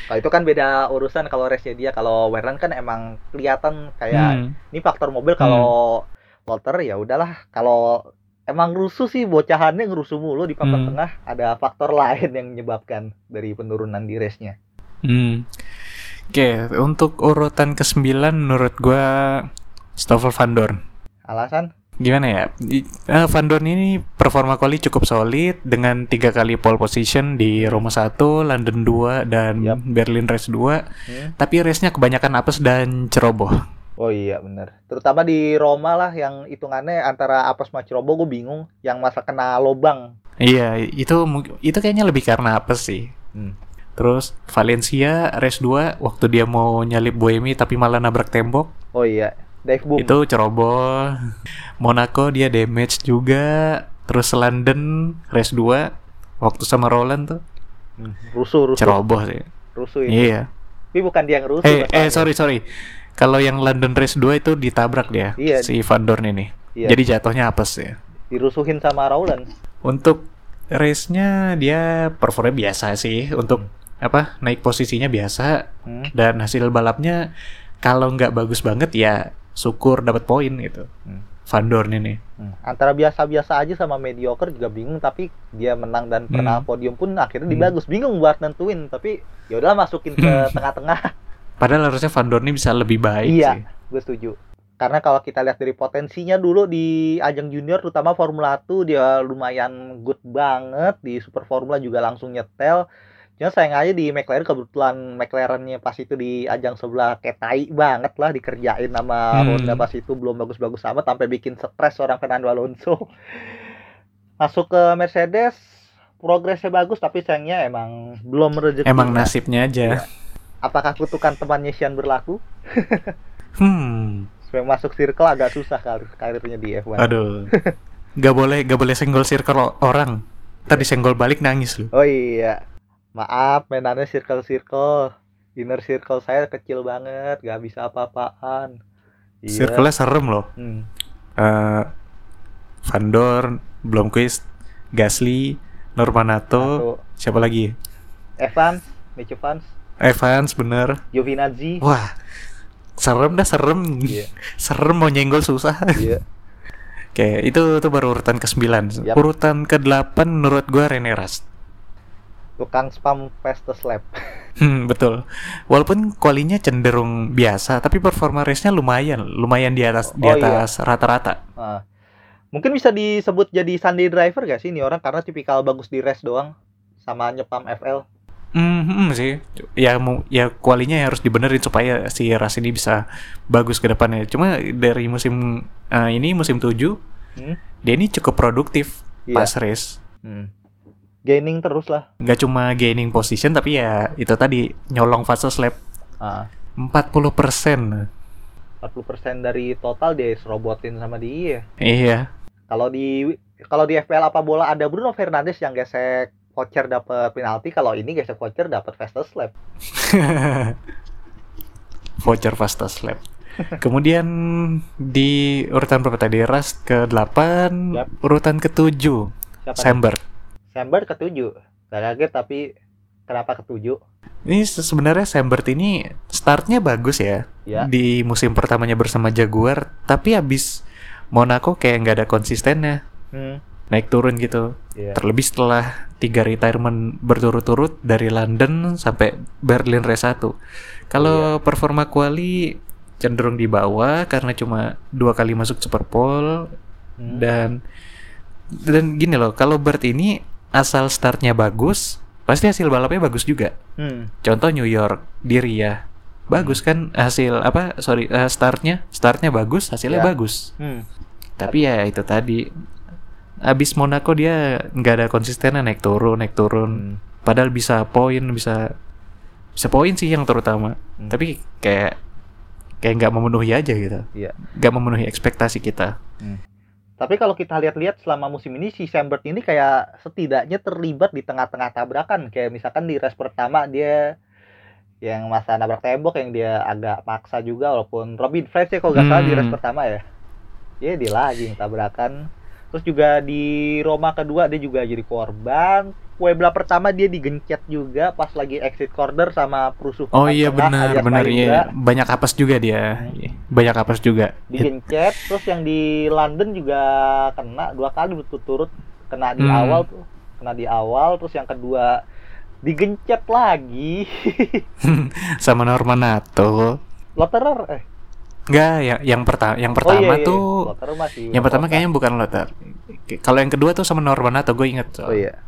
Kalau itu kan beda urusan kalau race-nya dia. Kalau Wehrlein kan emang kelihatan kayak Hmm. ini faktor mobil kalau Lotter ya udahlah. Kalau emang rusuh sih bocahannya ngerusuh mulu di papan Hmm. tengah. Ada faktor lain yang menyebabkan dari penurunan di race-nya. Hmm. Oke, untuk urutan ke-9 menurut gua Stoffel Van Dorn. Alasan? Gimana ya? Eh, Van Dorn ini performa quali cukup solid dengan tiga kali pole position di Roma 1, London 2, dan Yap. Berlin Race 2. Hmm? Tapi race-nya kebanyakan apes dan ceroboh. Oh iya bener. Terutama di Roma lah yang hitungannya antara apa sama Cirobo gue bingung. Yang masa kena lobang. Iya, itu itu kayaknya lebih karena apes sih. Hmm. Terus Valencia race 2 waktu dia mau nyalip Boemi tapi malah nabrak tembok. Oh iya. Dive boom. Itu ceroboh. Monaco dia damage juga. Terus London race 2 waktu sama Roland tuh Hmm, Rusuh, rusuh. ceroboh sih. Rusuh itu. Iya. Tapi bukan dia yang rusuh. Eh eh sorry sorry. Kalau yang London race 2 itu ditabrak dia Iya. si Van Dorn ini. Iya. Jadi jatuhnya apes ya. Dirusuhin sama Rowland. Untuk race-nya dia performnya biasa sih untuk apa naik posisinya biasa Hmm. dan hasil balapnya kalau nggak bagus banget ya syukur dapat poin gitu. Hmm. Van Dorn ini. Hmm. Antara biasa-biasa aja sama mediocre juga bingung tapi dia menang dan pernah Hmm. podium pun akhirnya Hmm. dibagus bingung buat nentuin tapi ya udah masukin ke tengah-tengah Padahal harusnya Van Dorn ini bisa lebih baik Iya. sih. gue setuju karena kalau kita lihat dari potensinya dulu di ajang junior terutama Formula 1 dia lumayan good banget di Super Formula juga langsung nyetel cuma sayang aja di McLaren kebetulan McLarennya pas itu di ajang sebelah kayak tai banget lah dikerjain sama Hmm. Honda pas itu belum bagus-bagus amat sampai bikin stres orang Fernando Alonso masuk ke Mercedes progresnya bagus tapi sayangnya emang belum rezeki Emang nasibnya aja. Iya. apakah kutukan temannya Sean berlaku Hmm. supaya masuk circle agak susah karir karirnya di F1 Aduh. Gak boleh gak boleh senggol circle orang. Tadi senggol balik nangis lu. Oh iya, maaf mainannya circle-circle. Inner circle saya kecil banget, gak bisa apa-apaan. Iya. Circle-nya serem loh. Hmm. Eh Van Dorn, Blomqvist, Gasly, Normanato, Satu. siapa lagi? Evans, Mitch Evans, Evans bener. Giovinazzi. Wah, serem dah serem. Iya. serem mau nyenggol susah. Iya. Oke, itu itu baru urutan ke-9. Yap. Urutan ke-8 menurut gua Rene Rast. Tukang spam fastest lap. Hmm, betul. Walaupun kualinya cenderung biasa, tapi performa race-nya lumayan, lumayan di atas di Oh, iya. atas rata-rata. Nah, Mungkin bisa disebut jadi Sunday driver gak sih ini orang karena tipikal bagus di race doang sama nyepam FL. Hmm, hmm, sih. Ya mu- ya kualinya harus dibenerin supaya si ras ini bisa bagus ke depannya. Cuma dari musim eh, ini musim 7 Hmm? dia ini cukup produktif Iya. pas race. Hmm. Gaining terus lah. Nggak cuma gaining position tapi ya itu tadi nyolong fase lap Ah, 40%. 40% dari total dia robotin sama dia. Iya. Kalau di kalau di FPL apa bola ada Bruno Fernandes yang gesek voucher dapat penalti, kalau ini gesek voucher dapat fastest lap. Voucher fastest lap. Kemudian di urutan berapa tadi? Ras ke-8, Yap. urutan ke-7, Siapa? nih? Samber ketujuh. Gak kaget tapi kenapa ketujuh? Ini se- sebenarnya Sambert ini startnya bagus ya. Ya. Di musim pertamanya bersama Jaguar, tapi habis Monaco kayak nggak ada konsistennya. Hmm. Naik turun gitu. Iya. Terlebih setelah tiga retirement berturut-turut dari London sampai Berlin Race 1. Kalau performa quali cenderung di bawah karena cuma dua kali masuk Super Bowl Hmm. dan dan gini loh, kalau Bert ini asal startnya bagus, pasti hasil balapnya bagus juga. Hmm. Contoh New York, di Ria. Bagus kan hasil apa? Sorry, eh, startnya, startnya bagus, hasilnya Ya. bagus. Hmm. Tapi ya itu tadi. Abis Monaco dia nggak ada konsistennya naik turun, naik turun. Hmm. Padahal bisa poin, bisa bisa poin sih yang terutama. Hmm. Tapi kayak kayak nggak memenuhi aja gitu. Iya. Nggak memenuhi ekspektasi kita. Tapi kalau kita lihat-lihat selama musim ini si Sambert ini kayak setidaknya terlibat di tengah-tengah tabrakan. Kayak misalkan di race pertama dia yang masa nabrak tembok yang dia agak maksa juga walaupun Robin French ya kalau nggak salah di race Hmm. pertama ya. Dia dia lagi yang tabrakan. Terus juga di Roma kedua dia juga jadi korban. Puebla pertama dia digencet juga pas lagi exit corner sama Prusuh. Oh iya benar, benar iya. ya. Banyak apes juga dia. Hmm. Banyak apes juga. digencet terus yang di London juga kena dua kali berturut-turut kena di Hmm. awal tuh kena di awal terus yang kedua digencet lagi Sama Normanato. Lotterer eh Enggak, yang yang pertama yang pertama oh, iya, iya. tuh masih yang pertama kayaknya bukan Lothar. Kalau yang kedua tuh sama Normanato gue inget. oh iya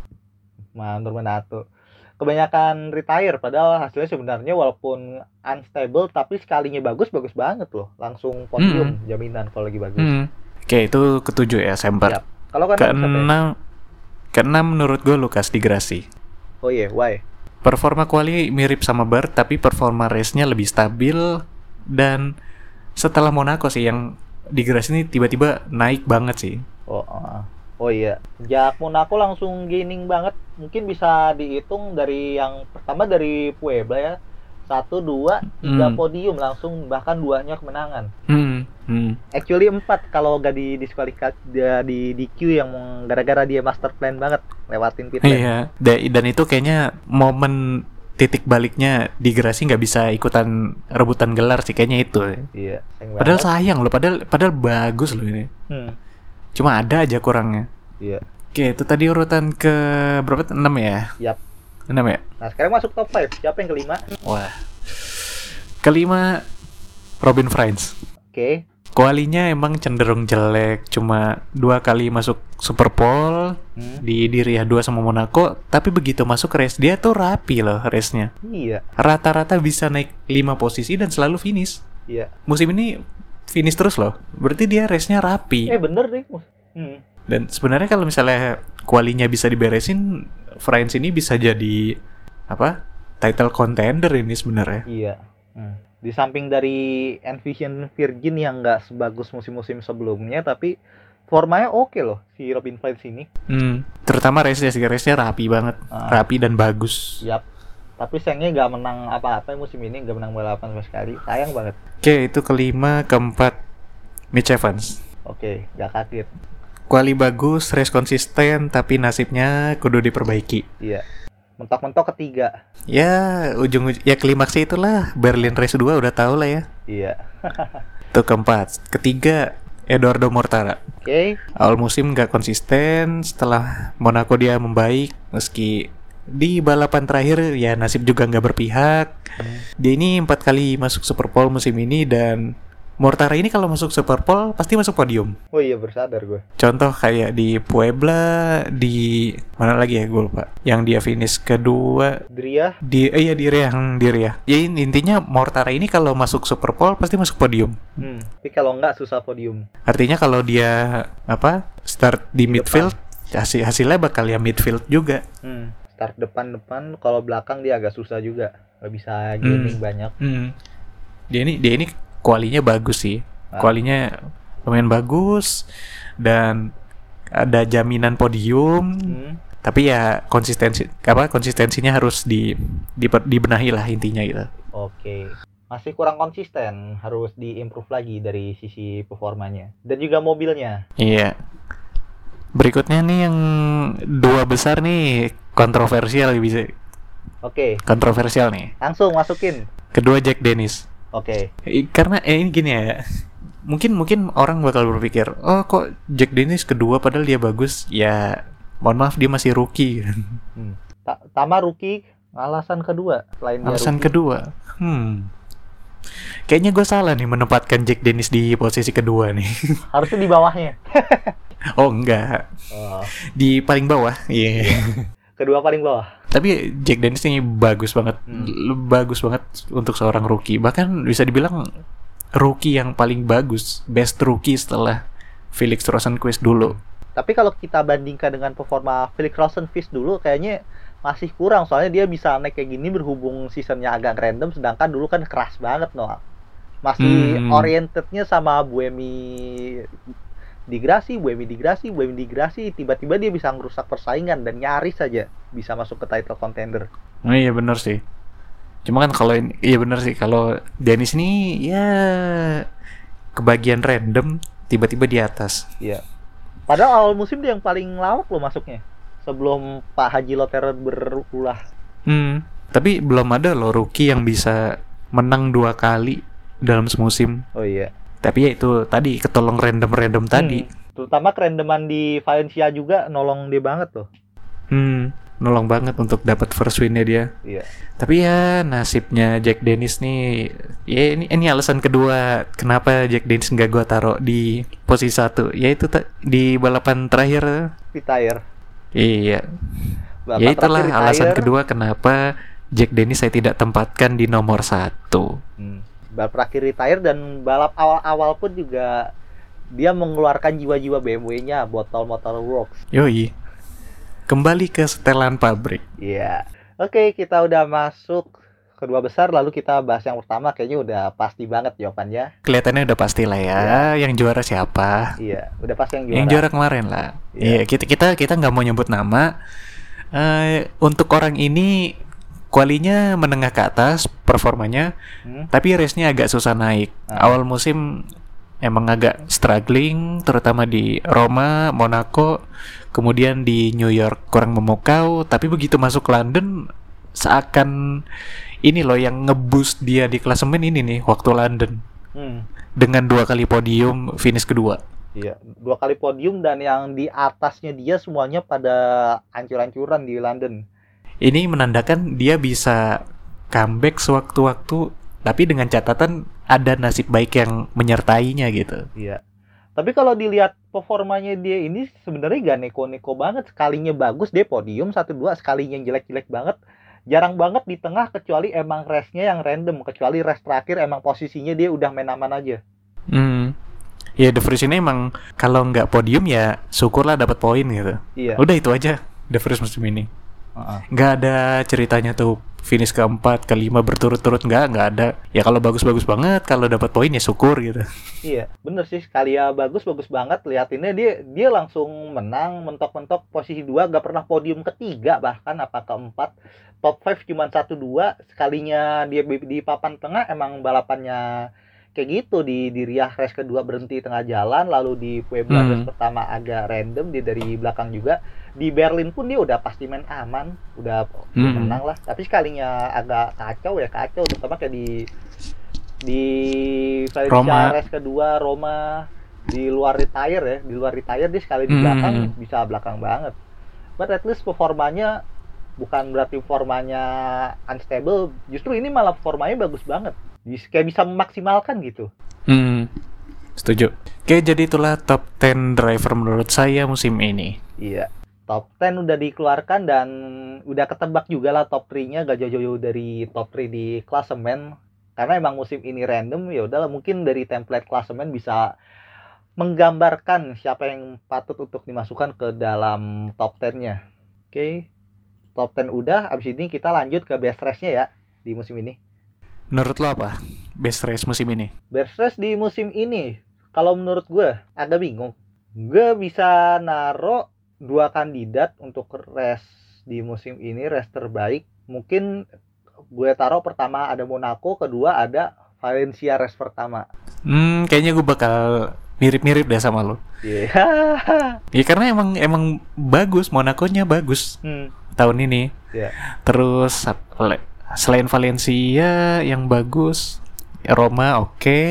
Mandur Menato kebanyakan retire padahal hasilnya sebenarnya walaupun unstable tapi sekalinya bagus bagus banget loh langsung podium jaminan kalau lagi bagus Hmm. Oke, itu ketujuh ya, Semper. Yap. kalau kan? Keenam, keenam menurut gue Lukas di Grasi. oh iya why Performa quali mirip sama Bert, tapi performa race-nya lebih stabil dan setelah Monaco sih yang di Grasi ini tiba-tiba naik banget sih. Oh, ah. oh iya. Sejak Monaco langsung gaining banget. Mungkin bisa dihitung dari yang pertama dari Puebla ya. Satu, dua, tiga Hmm. podium langsung bahkan duanya kemenangan. Hmm, hmm. Actually empat kalau gak di diskualifikasi dia di DQ yang gara-gara dia master plan banget lewatin pit lane. Iya, Da- dan itu kayaknya momen titik baliknya di Grasi nggak bisa ikutan rebutan gelar sih kayaknya itu. Iya. Padahal sayang loh, padahal padahal bagus loh ini. Hmm, Cuma ada aja kurangnya. iya. Oke, itu tadi urutan ke berapa? 6 ya? Yap. 6 ya? Nah sekarang masuk top 5 Siapa yang kelima? Wah. Kelima Robin Friends. Oke. Kualinya emang cenderung jelek, cuma dua kali masuk Super Bowl Hmm, di Diria 2 sama Monaco, tapi begitu masuk race dia tuh rapi loh race-nya. Iya. Rata-rata bisa naik 5 posisi dan selalu finish. Iya. Musim ini finish terus loh. Berarti dia race-nya rapi. Eh bener deh. Hmm. Dan sebenarnya kalau misalnya kualinya bisa diberesin, Friends ini bisa jadi apa? Title contender ini sebenarnya. Iya. Hmm. Di samping dari Envision Virgin yang nggak sebagus musim-musim sebelumnya, tapi formanya oke loh si Robin Friends ini. Hmm, terutama race sih race-nya rapi banget, Ah. rapi dan bagus. Yap. Tapi sayangnya nggak menang apa-apa musim ini, nggak menang balapan sama sekali. Sayang banget. Oke, itu kelima, keempat Mitch Evans. Oke, nggak kaget. Kuali bagus, race konsisten, tapi nasibnya kudu diperbaiki. Iya. Mentok-mentok ketiga. Ya, ujung ya klimaksnya itulah Berlin Race 2 udah tau lah ya. Iya. Itu keempat. Ketiga, Eduardo Mortara. Oke. Awal musim nggak konsisten, setelah Monaco dia membaik, meski di balapan terakhir ya nasib juga nggak berpihak. Dia ini empat kali masuk Super Bowl musim ini dan Mortara ini kalau masuk Super Bowl pasti masuk podium. Oh iya bersadar gue. Contoh kayak di Puebla, di mana lagi ya gue lupa. Yang dia finish kedua Dria di eh, iya di Ria, hmm, di Ria. Ya in- intinya Mortara ini kalau masuk Super Bowl pasti masuk podium. Hmm, tapi kalau enggak susah podium. Artinya kalau dia apa start di midfield hasil hasilnya bakal ya midfield juga. Hmm, start depan-depan, kalau belakang dia agak susah juga. Gak bisa gaining banyak. Hmm. Dia ini dia ini kualinya bagus sih. Ah. Kualinya lumayan bagus dan ada jaminan podium. Hmm, Tapi ya konsistensi apa konsistensinya harus di, di dibenahi lah intinya gitu. Oke. Masih kurang konsisten, harus diimprove lagi dari sisi performanya. Dan juga mobilnya. Iya. Berikutnya nih yang dua besar nih kontroversial bisa Oke, kontroversial nih. langsung masukin. Kedua Jack Dennis. Oke. Eh, Karena eh ini gini ya. Mungkin mungkin orang bakal berpikir, "Oh, kok Jack Dennis kedua padahal dia bagus?" Ya, mohon maaf dia masih rookie. Hmm. Ta- Tama rookie alasan kedua selain Alasan rookie. kedua. Hmm. Kayaknya gue salah nih menempatkan Jack Dennis di posisi kedua nih. harusnya di bawahnya. oh, enggak. Oh, Di paling bawah. Iya. Kedua paling bawah. Tapi Jack Dennis ini bagus banget, Hmm. Bagus banget untuk seorang rookie. Bahkan bisa dibilang rookie yang paling bagus, best rookie setelah Felix Rosenqvist dulu. Tapi kalau kita bandingkan dengan performa Felix Rosenqvist dulu kayaknya masih kurang soalnya dia bisa naik kayak gini berhubung seasonnya agak random sedangkan dulu kan keras banget Noah. Masih Hmm. orientednya sama Buemi Digrasi, Buemi Digrasi, Buemi Digrasi tiba-tiba dia bisa ngerusak persaingan dan nyaris saja bisa masuk ke title contender. Oh iya bener sih. Cuma kan kalau ini, iya bener sih kalau Dennis ini ya kebagian random tiba-tiba di atas. Iya. Padahal awal musim dia yang paling lawak loh masuknya. Sebelum Pak Haji Lotero berulah. Hmm. Tapi belum ada loh rookie yang bisa menang dua kali dalam semusim. Oh iya. Tapi ya itu tadi ketolong random-random tadi. Hmm. Terutama kerendeman di Valencia juga nolong dia banget loh. Hmm, nolong banget untuk dapat first win-nya dia. Iya. Tapi ya nasibnya Jack Dennis nih, ya ini ini alasan kedua kenapa Jack Dennis nggak gua taruh di posisi satu, yaitu di balapan terakhir. Retire. Iya, Bapak ya itulah alasan kedua kenapa Jack Dennis saya tidak tempatkan di nomor satu. Hmm. Balap terakhir retire dan balap awal-awal pun juga dia mengeluarkan jiwa-jiwa BMW-nya botol motor works. Yoi, kembali ke setelan pabrik. Iya. Oke, kita udah masuk kedua besar lalu kita bahas yang pertama kayaknya udah pasti banget jawabannya. Kelihatannya udah pasti lah ya, yang juara siapa? Iya, udah pasti yang juara. Yang juara kemarin lah. Iya. Iya, kita kita kita nggak mau nyebut nama. Eh, untuk orang ini kualinya menengah ke atas performanya, Hmm? tapi race-nya agak susah naik. Ah. Awal musim emang agak struggling, terutama di Roma, Monaco, kemudian di New York kurang memukau, tapi begitu masuk London seakan ini loh yang ngeboost dia di klasemen ini nih waktu London Hmm. dengan dua kali podium finish kedua. Iya, dua kali podium dan yang di atasnya dia semuanya pada ancur-ancuran di London. Ini menandakan dia bisa comeback sewaktu-waktu, tapi dengan catatan ada nasib baik yang menyertainya gitu. Iya. Tapi kalau dilihat performanya dia ini sebenarnya gak neko-neko banget. Sekalinya bagus dia podium satu dua, sekalinya jelek-jelek banget. Jarang banget di tengah kecuali emang race-nya yang random. Kecuali race terakhir emang posisinya dia udah main aman aja. Hmm. Ya The Vries ini emang kalau nggak podium ya syukurlah dapat poin gitu. Iya. Udah itu aja The Vries musim ini. Nggak ada ceritanya tuh finish keempat, kelima berturut-turut nggak nggak ada. Ya kalau bagus-bagus banget, kalau dapat poin ya syukur gitu. Iya, bener sih. Sekali ya bagus bagus banget. Liatinnya dia dia langsung menang, mentok-mentok posisi dua, gak pernah podium ketiga bahkan apa keempat. Top 5 cuma satu dua. Sekalinya dia di, papan tengah emang balapannya kayak gitu di di Riyah race kedua berhenti tengah jalan, lalu di Puebla Hmm. race pertama agak random dia dari belakang juga. Di Berlin pun dia udah pasti main aman, udah Hmm. menang lah. Tapi sekalinya agak kacau ya kacau, terutama kayak di di Valencia kedua Roma di luar retire ya, di luar retire dia sekali di Hmm. belakang bisa belakang banget. But at least performanya bukan berarti performanya unstable, justru ini malah performanya bagus banget. Kayak bisa memaksimalkan gitu. Hmm, setuju. Oke, jadi itulah top 10 driver menurut saya musim ini. Iya. Top 10 udah dikeluarkan dan udah ketebak juga lah top 3-nya gak jauh-jauh dari top 3 di klasemen. Karena emang musim ini random ya udahlah mungkin dari template klasemen bisa menggambarkan siapa yang patut untuk dimasukkan ke dalam top 10-nya. Oke. Top 10 udah, abis ini kita lanjut ke best race-nya ya di musim ini. Menurut lo apa? Best race musim ini? Best race di musim ini, kalau menurut gue agak bingung. Gue bisa naro dua kandidat untuk race di musim ini, race terbaik. Mungkin gue taruh pertama ada Monaco, kedua ada Valencia race pertama. Hmm, kayaknya gue bakal mirip-mirip deh sama lo. Iya. Ya karena emang emang bagus, Monaco-nya bagus Hmm, tahun ini. Iya. Terus selain Valencia yang bagus, Roma oke,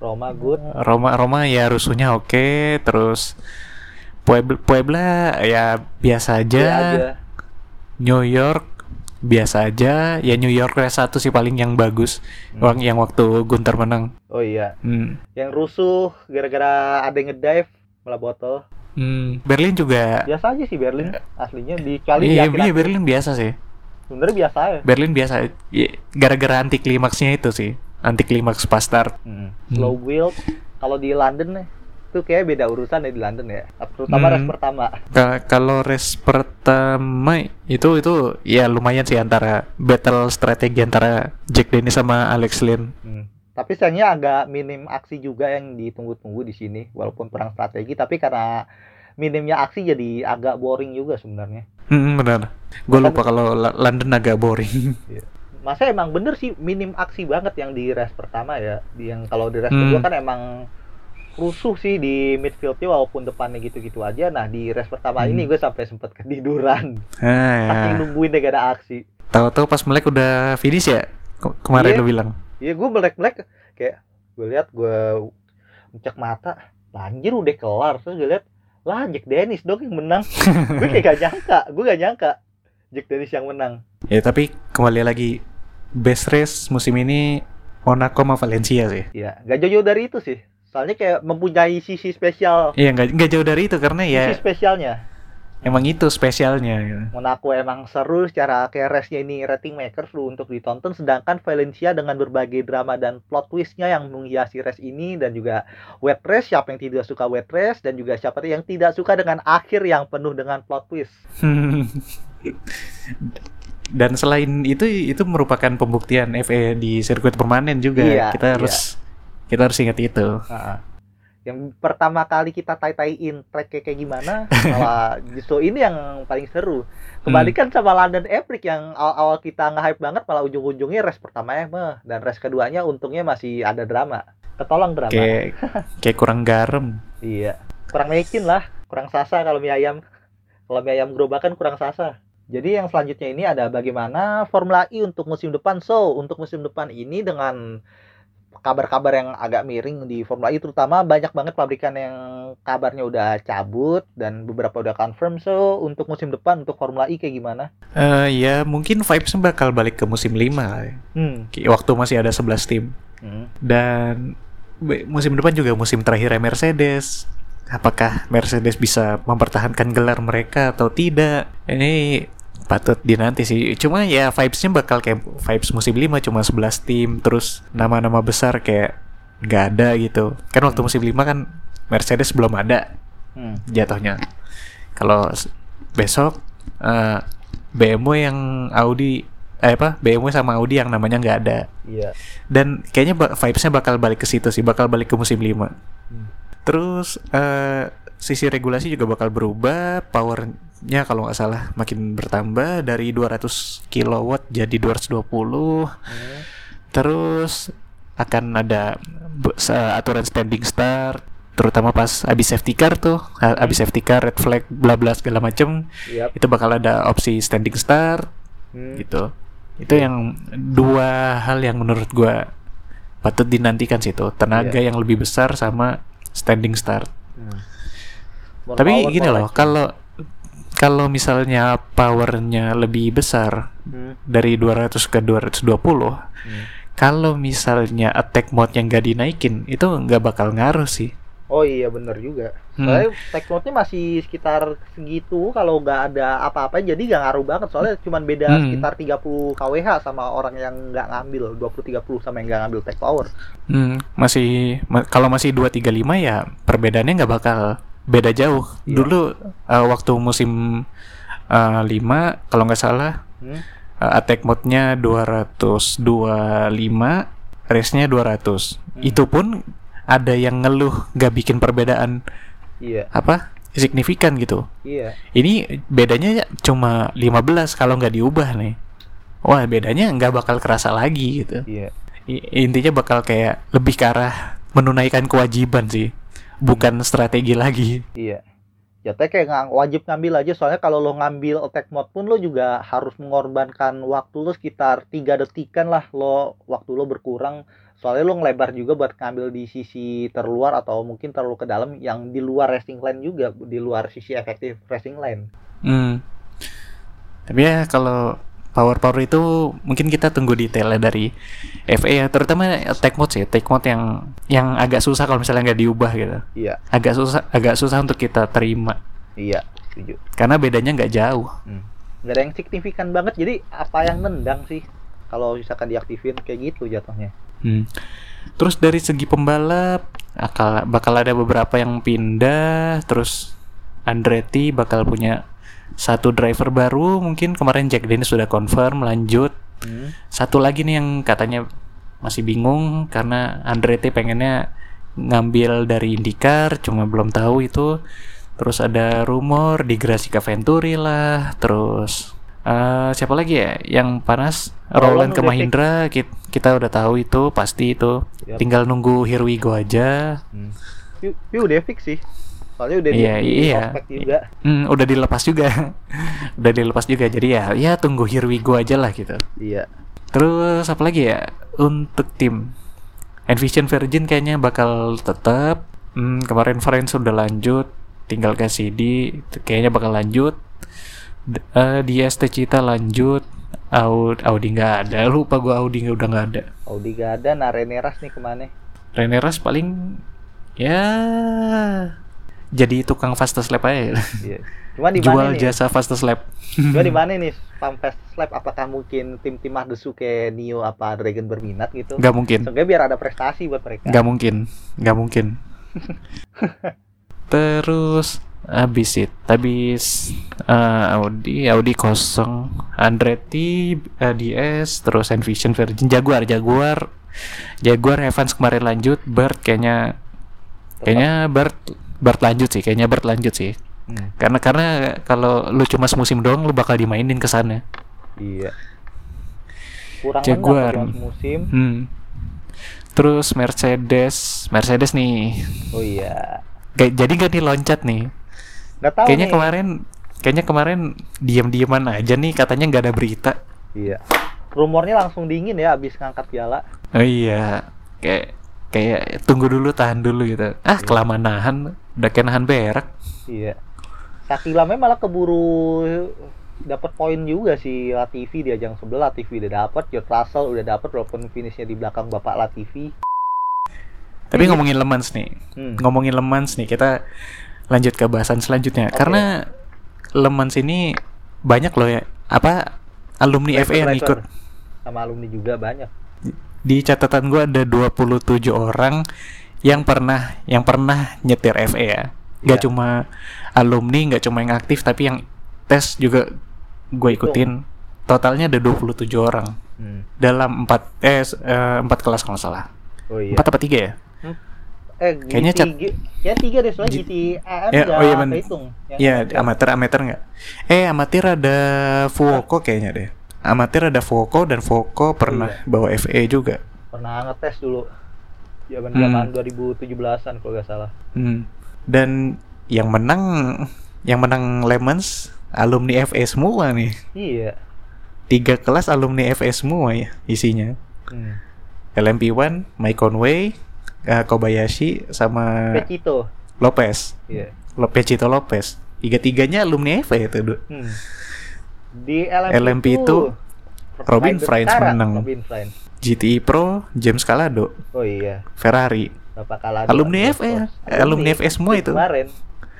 Roma good. Roma Roma ya rusuhnya oke, terus Puebla, Puebla ya biasa aja. Iya aja. New York biasa aja, ya New York race satu sih paling yang bagus, Hmm. Yang waktu Gunter menang. Oh iya. Hmm. Yang rusuh gara-gara ada yang ngedive malah botol. Hmm, Berlin juga. Biasa aja sih Berlin aslinya di kali Iya, iya. Berlin biasa sih. Sebenarnya biasa ya. Berlin biasa. Gara-gara anti klimaksnya itu sih, anti klimaks pas start. Hmm. Slow build. Kalau di London nih, itu kayak beda urusan ya di London ya. Terutama Hmm. race pertama. Ka- Kalau race pertama itu itu ya lumayan sih antara battle strategi antara Jack Dennis sama Alex Lynn. Hmm. Tapi sayangnya agak minim aksi juga yang ditunggu-tunggu di sini, walaupun perang strategi. Tapi karena minimnya aksi jadi agak boring juga sebenarnya. Hmm, benar. Gue lupa kalau La- London agak boring. Masa emang bener sih minim aksi banget yang di race pertama ya. Di yang kalau di race Hmm. kedua kan emang rusuh sih di midfieldnya walaupun depannya gitu-gitu aja. Nah di race pertama Hmm. ini gue sampai sempet ketiduran. ah, Saking nungguin deh gak ada aksi. Tahu-tahu pas melek udah finish ya? Ke- kemarin Iya. lu bilang. Iya gue melek-melek kayak gue lihat gue ngecek mata, "Lah, anjir udah kelar terus gue lihat lah Jack Dennis dong yang menang. gue kayak gak nyangka, gue gak nyangka Jack Dennis yang menang. Ya tapi kembali lagi best race musim ini Monaco sama Valencia sih. Iya, gak jauh-jauh dari itu sih. Soalnya kayak mempunyai sisi spesial, Iya nggak nggak jauh dari itu karena ya sisi spesialnya. emang itu spesialnya. gitu. Monaco emang seru secara kayak race-nya ini rating maker seru untuk ditonton sedangkan Valencia dengan berbagai drama dan plot twistnya yang menghiasi race ini dan juga wet race siapa yang tidak suka wet race dan juga siapa yang tidak suka dengan akhir yang penuh dengan plot twist Dan selain itu itu merupakan pembuktian FA di sirkuit permanen juga. Iya, kita iya. Kita harus ingat itu. Heeh. yang pertama kali kita tai-taiin track kayak kayak gimana malah justru ini yang paling seru kebalikan sama London Epic yang awal-awal kita nge-hype banget malah ujung-ujungnya race pertamanya mah dan race keduanya untungnya masih ada drama ketolong drama Kayak kayak kurang garam. Iya, kurang mecin lah, kurang sasa kalau mie ayam. Kalau mie ayam gerobakan kurang sasa. Jadi yang selanjutnya ini ada bagaimana Formula E untuk musim depan. So, untuk musim depan ini dengan kabar-kabar yang agak miring di Formula E terutama banyak banget pabrikan yang kabarnya udah cabut dan beberapa udah confirm. So, untuk musim depan untuk Formula E kayak gimana? Eh ya mungkin vibesnya bakal balik ke musim 5 lah ya. Hmm. Waktu masih ada 11 tim. Hmm. Dan musim depan juga musim terakhirnya Mercedes. Apakah Mercedes bisa mempertahankan gelar mereka atau tidak? Ini patut dinanti sih. Cuma ya vibesnya bakal kayak vibes musim 5 cuma 11 tim terus nama-nama besar kayak nggak ada gitu. Kan waktu musim 5 kan Mercedes belum ada Hmm. jatuhnya. Kalau besok eh, BMW yang Audi eh apa BMW sama Audi yang namanya nggak ada Iya. dan kayaknya ba- vibesnya bakal balik ke situ sih bakal balik ke musim 5 Hmm. terus eh, sisi regulasi juga bakal berubah powernya kalau nggak salah makin bertambah dari 200 kilowatt jadi 220 Hmm. terus akan ada aturan standing start terutama pas habis safety car tuh ha- habis safety car red flag bla bla segala macem Yap. itu bakal ada opsi standing start Hmm. gitu itu yang dua hal yang menurut gua patut dinantikan sih tuh tenaga Iya. yang lebih besar sama standing start Hmm. tapi gini loh kalau kalau misalnya powernya lebih besar Hmm. dari 200 ke 220 Hmm. kalau misalnya attack mode yang nggak dinaikin itu nggak bakal ngaruh sih Oh iya bener juga. Hmm. Soalnya tech mode-nya masih sekitar segitu kalau nggak ada apa-apa jadi nggak ngaruh banget soalnya cuma beda Hmm. sekitar 30 kWh sama orang yang nggak ngambil 20 30 sama yang nggak ngambil tech power. Hmm, masih ma- kalau masih 235 ya perbedaannya nggak bakal beda jauh. Iya. Dulu uh, waktu musim uh, 5 kalau nggak salah Hmm? uh, attack mode-nya 225, race-nya 200. Hmm. Itu pun ada yang ngeluh nggak bikin perbedaan Iya, apa signifikan gitu. iya. Ini bedanya cuma 15 kalau nggak diubah nih. Wah, bedanya nggak bakal kerasa lagi gitu. Iya. Intinya bakal kayak lebih ke arah menunaikan kewajiban sih bukan strategi lagi Iya. Jatuhnya kayak nggak wajib ngambil aja soalnya kalau lo ngambil attack mode pun lo juga harus mengorbankan waktu lo sekitar tiga detikan lah lo waktu lo berkurang soalnya lo ngelebar juga buat ngambil di sisi terluar atau mungkin terlalu ke dalam yang di luar racing line juga di luar sisi efektif racing line. hmm. tapi ya kalau power power itu mungkin kita tunggu detailnya dari FA ya terutama attack mode sih attack mode yang yang agak susah kalau misalnya nggak diubah gitu Iya, agak susah agak susah untuk kita terima iya, setuju. karena bedanya nggak jauh Nggak ada yang signifikan banget jadi apa yang nendang sih kalau misalkan diaktifin kayak gitu jatuhnya. Hmm. Terus dari segi pembalap akal bakal ada beberapa yang pindah, terus Andretti bakal punya satu driver baru, mungkin kemarin Jack Dennis sudah confirm lanjut. Hmm. Satu lagi nih yang katanya masih bingung karena Andretti pengennya ngambil dari IndyCar, cuma belum tahu itu. Terus ada rumor di Grasica Venturi lah, terus eh, siapa lagi ya yang panas? Roland Roland ke Mahindra, kita, kita udah tahu itu pasti itu. Yap. Tinggal nunggu Here We Go aja. Hmm. Tapi udah fix sih. Soalnya udah Iya, di, iya. juga. Hmm, udah dilepas juga. udah dilepas juga. Jadi ya ya tunggu Here We Go aja lah gitu. Iya. Terus apa lagi ya untuk tim Envision Virgin kayaknya bakal tetap. Hmm, kemarin Friends sudah lanjut, tinggal CD itu kayaknya bakal lanjut. D- eh, di ST Cita lanjut. Audi, Audi nggak ada, lupa gua Audi nggak udah nggak ada. Audi gak ada, nah Reneras nih ke mana? Reneras paling ya jadi tukang fastest lap aja. Iya. Cuma di Jual nih? jasa fastest lap. Cuma di mana nih Spam Fast Lab? Apakah mungkin tim-tim Mahdesu kayak Nio apa Dragon berminat gitu? Nggak mungkin. Seenggaknya biar ada prestasi buat mereka. nggak mungkin nggak mungkin terus habis it habis eh, Audi Audi kosong Andretti eh, DS terus Envision Virgin Jaguar Jaguar Jaguar Evans kemarin lanjut Bert kayaknya kayaknya Bert Bert lanjut sih kayaknya Bert lanjut sih Hmm, karena karena kalau lu cuma semusim doang lu bakal dimainin ke sana iya. Kurang Jaguar. Jaguar. musim. hmm. terus Mercedes Mercedes nih Oh iya. Kayak- jadi gak nih loncat nih Nggak tahu kayaknya nih. kemarin kayaknya kemarin diam-diaman aja nih katanya nggak ada berita Iya. Rumornya langsung dingin ya abis ngangkat piala. oh iya kayak kayak tunggu dulu tahan dulu gitu ah Iya. kelamaan nahan udah kayak nahan berak. Iya. Sakilamnya malah keburu dapat poin juga si Latifi di ajang sebelah. Latifi udah dapat George Russell udah dapat walaupun finishnya di belakang bapak Latifi. Tapi Iya. ngomongin Le Mans nih. Hmm. ngomongin Le Mans nih kita lanjut ke bahasan selanjutnya. Oke. karena Le Mans ini banyak loh ya. Apa alumni FA yang ikut? Sama alumni juga banyak. Di catatan gua ada 27 orang yang pernah yang pernah nyetir FA ya. Gak Iya. cuma alumni, nggak cuma yang aktif tapi yang tes juga gue ikutin. Totalnya ada 27 orang hmm. dalam empat eh eh, empat kelas kalau salah. oh iya Empat apa tiga ya? eh Kayaknya cat- ya tiga deh soalnya GT AM Ya, oh iya, bener. kehitung Yang Iya, amatir. amatir nggak? Eh amatir ada Fuoco kayaknya deh. Amatir ada Fuoco dan Fuoco pernah Iya. bawa FA juga. pernah ngetes dulu zaman Hmm. zaman 2017an kalau nggak salah Hmm. Dan yang menang yang menang Le Mans alumni FA semua nih. iya Tiga kelas alumni FA semua ya isinya. hmm. LMP1, Mike Conway, eh, Kobayashi sama Pecito Lopez. iya Lopecito Lopez. Tiga-tiganya alumni FA itu. Hmm. di LMP, LMP itu Robin sekarang, menang. Robin Frijns GTI Pro, James Calado, Oh iya, Ferrari. Bapak Kalado. Alumni FE. Alumni FE semua itu. Kemarin.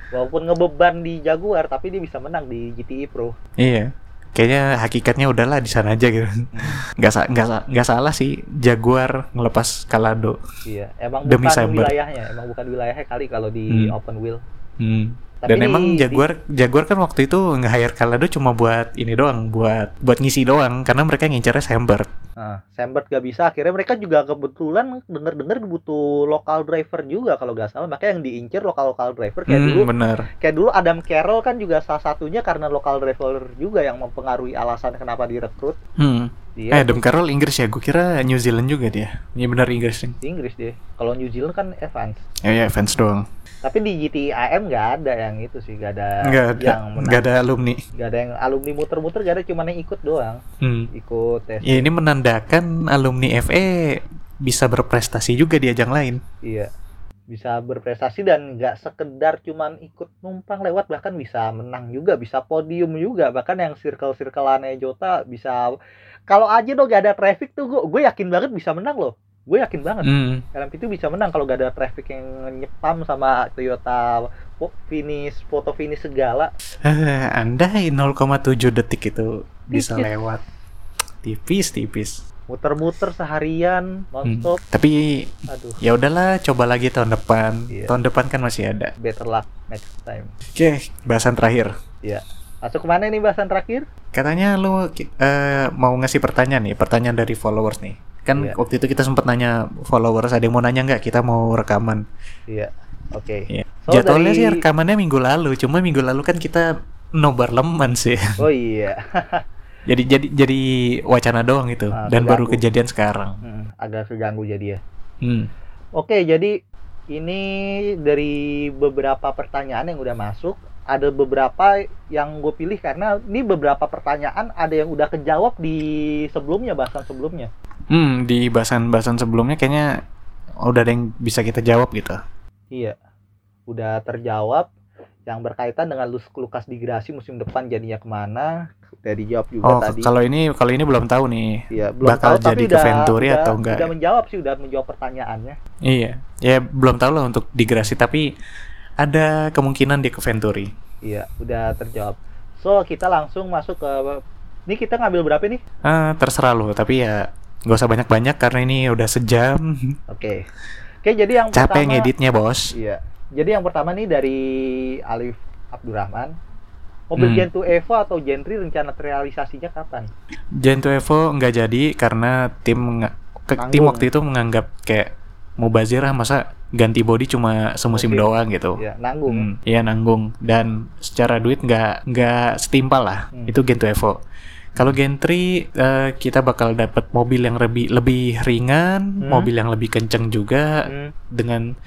Walaupun ngebeban di Jaguar, tapi dia bisa menang di GTI Pro. Iya. Kayaknya hakikatnya udahlah di sana aja gitu. Hmm. Nggak sa nggak sa- nggak salah sih Jaguar ngelepas Calado. Iya, emang Demi bukan wilayahnya, emang bukan wilayahnya kali kalau di Hmm. open wheel. Hmm. Tapi Dan di- emang di- Jaguar Jaguar kan waktu itu nge-hire Calado cuma buat ini doang, buat buat ngisi doang karena mereka ngincarnya Sambert. Nah, Sambert gak bisa, akhirnya mereka juga kebetulan denger-denger butuh lokal driver juga kalau nggak salah, makanya yang diincer lokal-lokal driver kayak Hmm, dulu bener. kayak dulu Adam Carroll kan juga salah satunya karena lokal driver juga yang mempengaruhi alasan kenapa direkrut Hmm. dia Eh, Adam Carroll Inggris ya? Gue kira New Zealand juga dia. Iya benar Inggris. nih. Inggris dia kalau New Zealand kan Evans Ya ya fans doang. Tapi di GTI AM nggak ada yang itu sih nggak ada Nggak ada, yang menang nggak ada alumni. nggak ada yang alumni muter-muter nggak ada cuma yang ikut doang Hmm. ikut tes Ya ini menandakan alumni FE bisa berprestasi juga di ajang lain. iya bisa berprestasi dan nggak sekedar cuman ikut numpang lewat bahkan bisa menang juga bisa podium juga bahkan yang circle circleannya Jota bisa kalau aja dong gak ada traffic tuh gue gue yakin banget bisa menang loh gue yakin banget Hmm. LMP itu bisa menang kalau gak ada traffic yang nyepam sama Toyota finish foto finish segala Eh, Andai 0,7 detik itu bisa Tipis. lewat. Tipis, tipis. muter-muter seharian Hmm. nonstop Tapi aduh ya udahlah, coba lagi tahun depan. Iya. Tahun depan kan masih ada. better luck next time Oke, bahasan terakhir. masuk ke mana nih bahasan terakhir Katanya lu eh, mau ngasih pertanyaan nih, pertanyaan dari followers nih. Kan Iya. waktu itu kita sempat nanya followers ada yang mau nanya nggak kita mau rekaman. iya oke Iya. So, Jadwalnya sih dari- rekamannya minggu lalu, cuma minggu lalu kan kita nobar leman sih. oh iya jadi jadi jadi wacana doang itu Ah, dan baru keganggu. kejadian sekarang. Hmm, agak keganggu jadi ya Hmm. Oke, jadi ini dari beberapa pertanyaan yang udah masuk, ada beberapa yang gue pilih karena ini beberapa pertanyaan ada yang udah kejawab di sebelumnya bahasan sebelumnya. Hmm, di bahasan-bahasan sebelumnya kayaknya udah ada yang bisa kita jawab gitu. Iya, udah terjawab yang berkaitan dengan Lus Lukas di Grasi musim depan jadinya ke mana? Udah dijawab juga Oh, tadi. kalau ini kalau ini belum tahu nih. Iya, belum bakal tahu, tapi jadi ke udah, Venturi udah- atau enggak. Udah menjawab sih, udah menjawab pertanyaannya. Iya, ya belum tahu lah untuk digrasi tapi ada kemungkinan dia ke Venturi. Iya, udah terjawab. So kita langsung masuk ke. Ini kita ngambil berapa nih? Ah, terserah lo, tapi ya nggak usah banyak-banyak karena ini udah sejam. Oke. Oke, jadi yang Capek pertama ngeditnya, Bos. Iya. Jadi yang pertama nih dari Alif Abdurrahman. Mobil Hmm. Gen 2 Evo atau Gen 3 rencana realisasinya kapan? Gen 2 Evo nggak jadi karena tim ke- tim waktu itu menganggap kayak mubazir ah masa ganti body cuma semusim Musim. doang gitu. Ya, nanggung. Hmm, Iya nanggung dan secara duit nggak nggak setimpal lah Hmm. itu Gen 2 Evo. Kalau Gen 3 eh, kita bakal dapat mobil yang lebih lebih ringan, Hmm. mobil yang lebih kenceng juga Hmm. dengan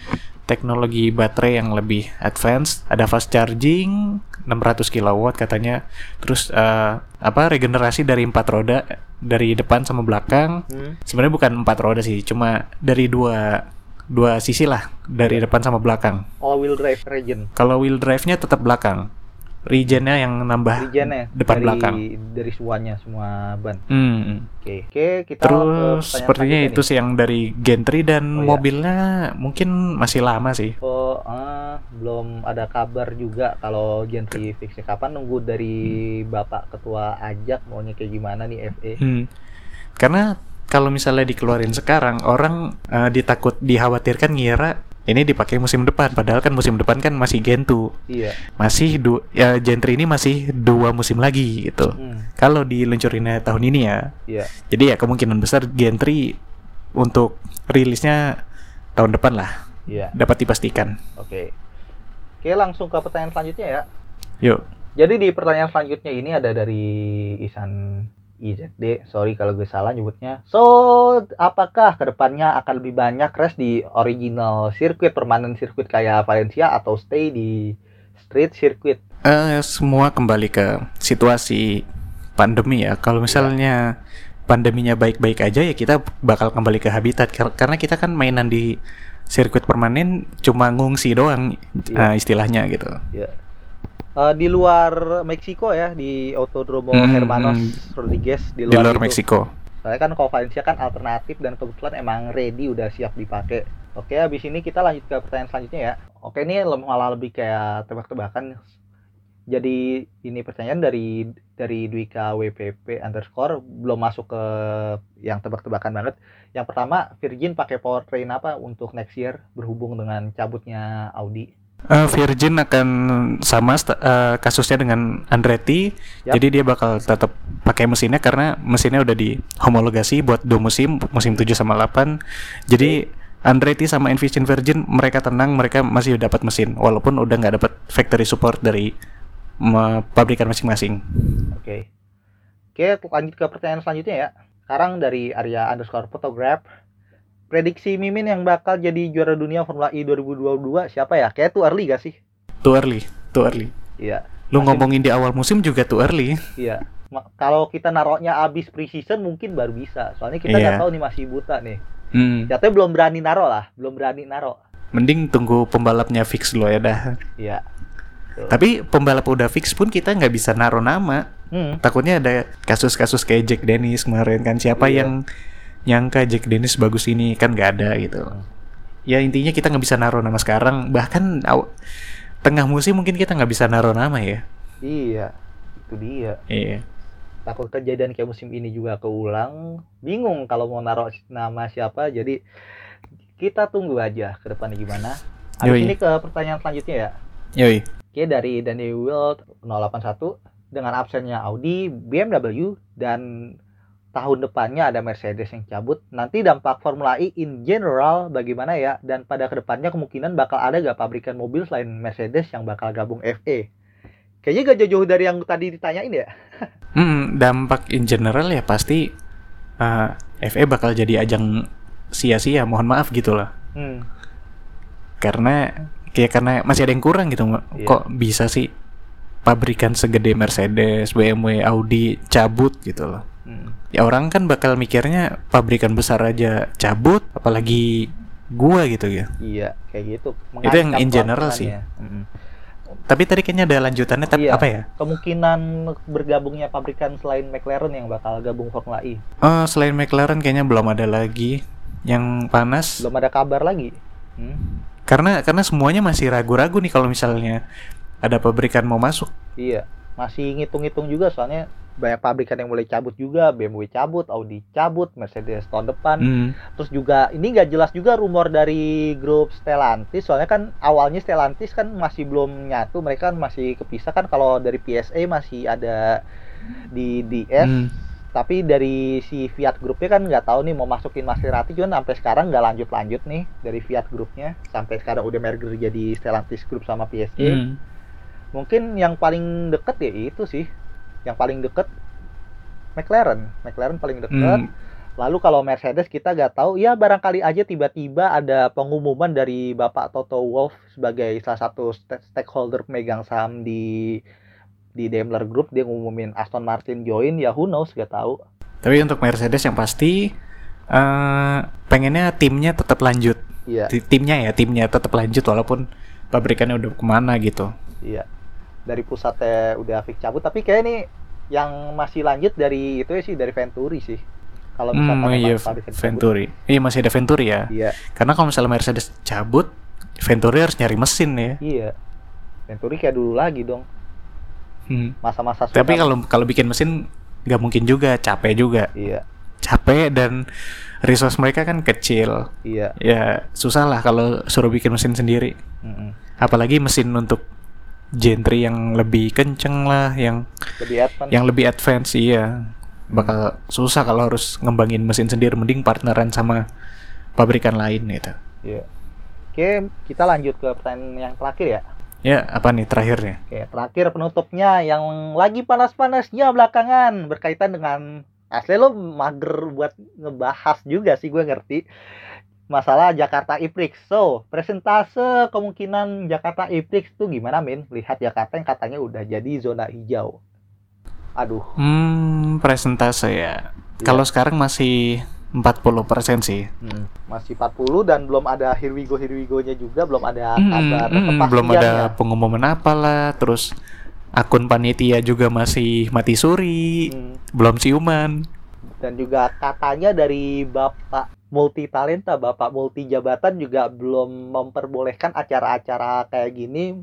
teknologi baterai yang lebih advance, ada fast charging 600 kW katanya. Terus eh, apa regenerasi dari empat roda dari depan sama belakang. Hmm. Sebenarnya bukan empat roda sih, cuma dari dua dua sisi lah, dari depan sama belakang. All wheel drive regen. Kalau wheel drive-nya tetap belakang. Regennya yang nambah Regennya depan dari, belakang. dari semuanya semua ban. Hmm. Oke. Oke, kita ke Terus pertanyaan sepertinya itu sih yang dari Gen 3 dan Oh, iya. mobilnya mungkin masih lama sih. Oh, ah, belum ada kabar juga kalau Gen 3 fixnya kapan nunggu dari Bapak Ketua Ajak maunya kayak gimana nih FE. Hmm. Karena kalau misalnya dikeluarin sekarang orang eh, ditakut dikhawatirkan ngira ini dipakai musim depan padahal kan musim depan kan masih Gen 2. Iya. Masih du ya Gen 3 ini masih dua musim lagi gitu. Hmm, Kalau diluncurinnya tahun ini ya. iya. Jadi ya kemungkinan besar Gen 3 untuk rilisnya tahun depan lah Iya. dapat dipastikan. Oke. Oke, langsung ke pertanyaan selanjutnya ya. Yuk. Jadi di pertanyaan selanjutnya ini ada dari Isan IZD, sorry kalau gue salah nyebutnya. So, apakah ke depannya akan lebih banyak race di original sirkuit, permanen sirkuit kayak Valencia atau stay di street circuit? Eh, semua kembali ke situasi pandemi ya. Kalau misalnya pandeminya baik-baik aja ya kita bakal kembali ke habitat Kar- karena kita kan mainan di sirkuit permanen cuma ngungsi doang Iya. eh, istilahnya gitu. Ya. Eh, di luar Meksiko ya, di Autodromo Hmm, Hermanos hmm. Rodriguez di Di luar, luar itu. Meksiko. soalnya kan Valencia kan alternatif dan kebetulan emang ready udah siap dipakai oke habis ini kita lanjut ke pertanyaan selanjutnya ya oke ini malah lebih kayak tebak-tebakan jadi ini pertanyaan dari dari Dwika WPP underscore belum masuk ke yang tebak-tebakan banget yang pertama Virgin pakai powertrain apa untuk next year berhubung dengan cabutnya Audi Eh, Virgin akan sama eh, kasusnya dengan Andretti, Yap. jadi dia bakal tetap pakai mesinnya karena mesinnya udah di homologasi buat dua musim, musim 7 sama 8. Jadi Andretti sama Envision Virgin mereka tenang, mereka masih dapat mesin walaupun udah nggak dapat factory support dari pabrikan masing-masing. Oke. Oke, lanjut ke pertanyaan selanjutnya ya. Sekarang dari Arya underscore photograph. Prediksi Mimin yang bakal jadi juara dunia Formula E 2022 siapa ya? Kayak too early gak sih? Too early, too early. Iya. Lu Masih- ngomongin di awal musim juga too early. Iya. Kalau kita naruhnya abis preseason mungkin baru bisa. Soalnya kita nggak Iya. tahu nih masih buta nih. Hmm. Jatuhnya belum berani naro lah, belum berani naro. Mending tunggu pembalapnya fix dulu ya dah. Iya. Tuh. Tapi pembalap udah fix pun kita nggak bisa naruh nama. Hmm. takutnya ada kasus-kasus kayak Jack Dennis kemarin kan siapa Iya. yang nyangka Jack Dennis bagus ini kan nggak ada gitu. Hmm. ya intinya kita nggak bisa naruh nama sekarang. Bahkan aw- tengah musim mungkin kita nggak bisa naruh nama ya. Iya. Itu dia. iya. Takut kejadian kayak musim ini juga keulang. Bingung kalau mau naruh nama siapa. Jadi kita tunggu aja ke depannya gimana. Habis Yoi. ini ke pertanyaan selanjutnya ya. Yoi. Oke dari Danny Wild 081 dengan absennya Audi, BMW dan tahun depannya ada Mercedes yang cabut. Nanti dampak Formula E in general bagaimana ya? Dan pada ke depannya kemungkinan bakal ada gak pabrikan mobil selain Mercedes yang bakal gabung FE? Kayaknya gak jauh-jauh dari yang tadi ditanyain ya. Hmm, dampak in general ya pasti uh, FE bakal jadi ajang sia-sia mohon maaf gitu lah Hmm. karena kayak karena masih ada yang kurang gitu Iya. kok bisa sih pabrikan segede Mercedes, BMW, Audi cabut gitu loh Hmm. ya orang kan bakal mikirnya pabrikan besar aja cabut apalagi gua gitu ya Iya, kayak gitu. Itu yang in general sih. Mm-mm. tapi tadi kayaknya ada lanjutannya tapi Iya. apa ya Kemungkinan bergabungnya pabrikan selain McLaren yang bakal gabung Formula E. oh selain McLaren kayaknya belum ada lagi yang panas Belum ada kabar lagi. Hmm. karena karena semuanya masih ragu-ragu nih kalau misalnya ada pabrikan mau masuk Iya, masih ngitung-ngitung juga soalnya banyak pabrikan yang mulai cabut juga, BMW cabut, Audi cabut, Mercedes tahun depan. Hmm. Terus juga ini nggak jelas juga rumor dari grup Stellantis, soalnya kan awalnya Stellantis kan masih belum nyatu, mereka kan masih kepisah kan kalau dari PSA masih ada di DS. Hmm. Tapi dari si Fiat grupnya kan nggak tahu nih mau masukin Maserati cuman sampai sekarang nggak lanjut-lanjut nih dari Fiat grupnya sampai sekarang udah merger jadi Stellantis Group sama PSA. Hmm. Mungkin yang paling deket ya itu sih, yang paling deket McLaren, McLaren paling deket. Hmm. Lalu kalau Mercedes kita nggak tahu, ya barangkali aja tiba-tiba ada pengumuman dari Bapak Toto Wolff sebagai salah satu st- stakeholder pemegang saham di di Daimler Group dia ngumumin Aston Martin join, ya who knows nggak tahu. Tapi untuk Mercedes yang pasti eh pengennya timnya tetap lanjut. Ti- Timnya ya, timnya tetap lanjut walaupun pabrikannya udah ke mana gitu. iya. Dari pusatnya udah fix cabut, tapi kayak nih yang masih lanjut dari itu ya sih dari Venturi sih. Kalau misalkan Hmm, iya cabut. Venturi. Iya masih ada Venturi ya. Iya, Karena kalau misalnya Mercedes cabut, Venturi harus nyari mesin ya. iya. Venturi kayak dulu lagi dong. Hmm. Masa-masa Tapi suram. kalau kalau bikin mesin nggak mungkin juga, capek juga. iya, Capek dan resource mereka kan kecil. iya. Ya susah lah kalau suruh bikin mesin sendiri. Mm-mm. Apalagi mesin untuk gentry yang lebih kenceng lah, yang Lebih advance. yang lebih advance iya. Bakal susah kalau harus ngembangin mesin sendiri mending partneran sama pabrikan lain gitu. Iya. Oke, kita lanjut ke pertanyaan yang terakhir ya. Ya, apa nih terakhirnya? Oke, terakhir penutupnya yang lagi panas-panasnya belakangan berkaitan dengan asli lo mager buat ngebahas juga sih gue ngerti masalah Jakarta E-Prix. So, presentase kemungkinan Jakarta E-Prix tuh gimana, Min? Lihat Jakarta yang katanya udah jadi zona hijau. Aduh, Hmm, presentase ya. Iya. Kalau sekarang masih 40% sih. hmm, masih 40 dan belum ada here we go here we go-nya juga, belum ada Hmm, kabar hmm, belum ada kepastiannya. pengumuman apalah, terus akun panitia juga masih mati suri, Hmm. belum ciuman. Dan juga katanya dari Bapak multi talenta, Bapak multi jabatan juga belum memperbolehkan acara-acara kayak gini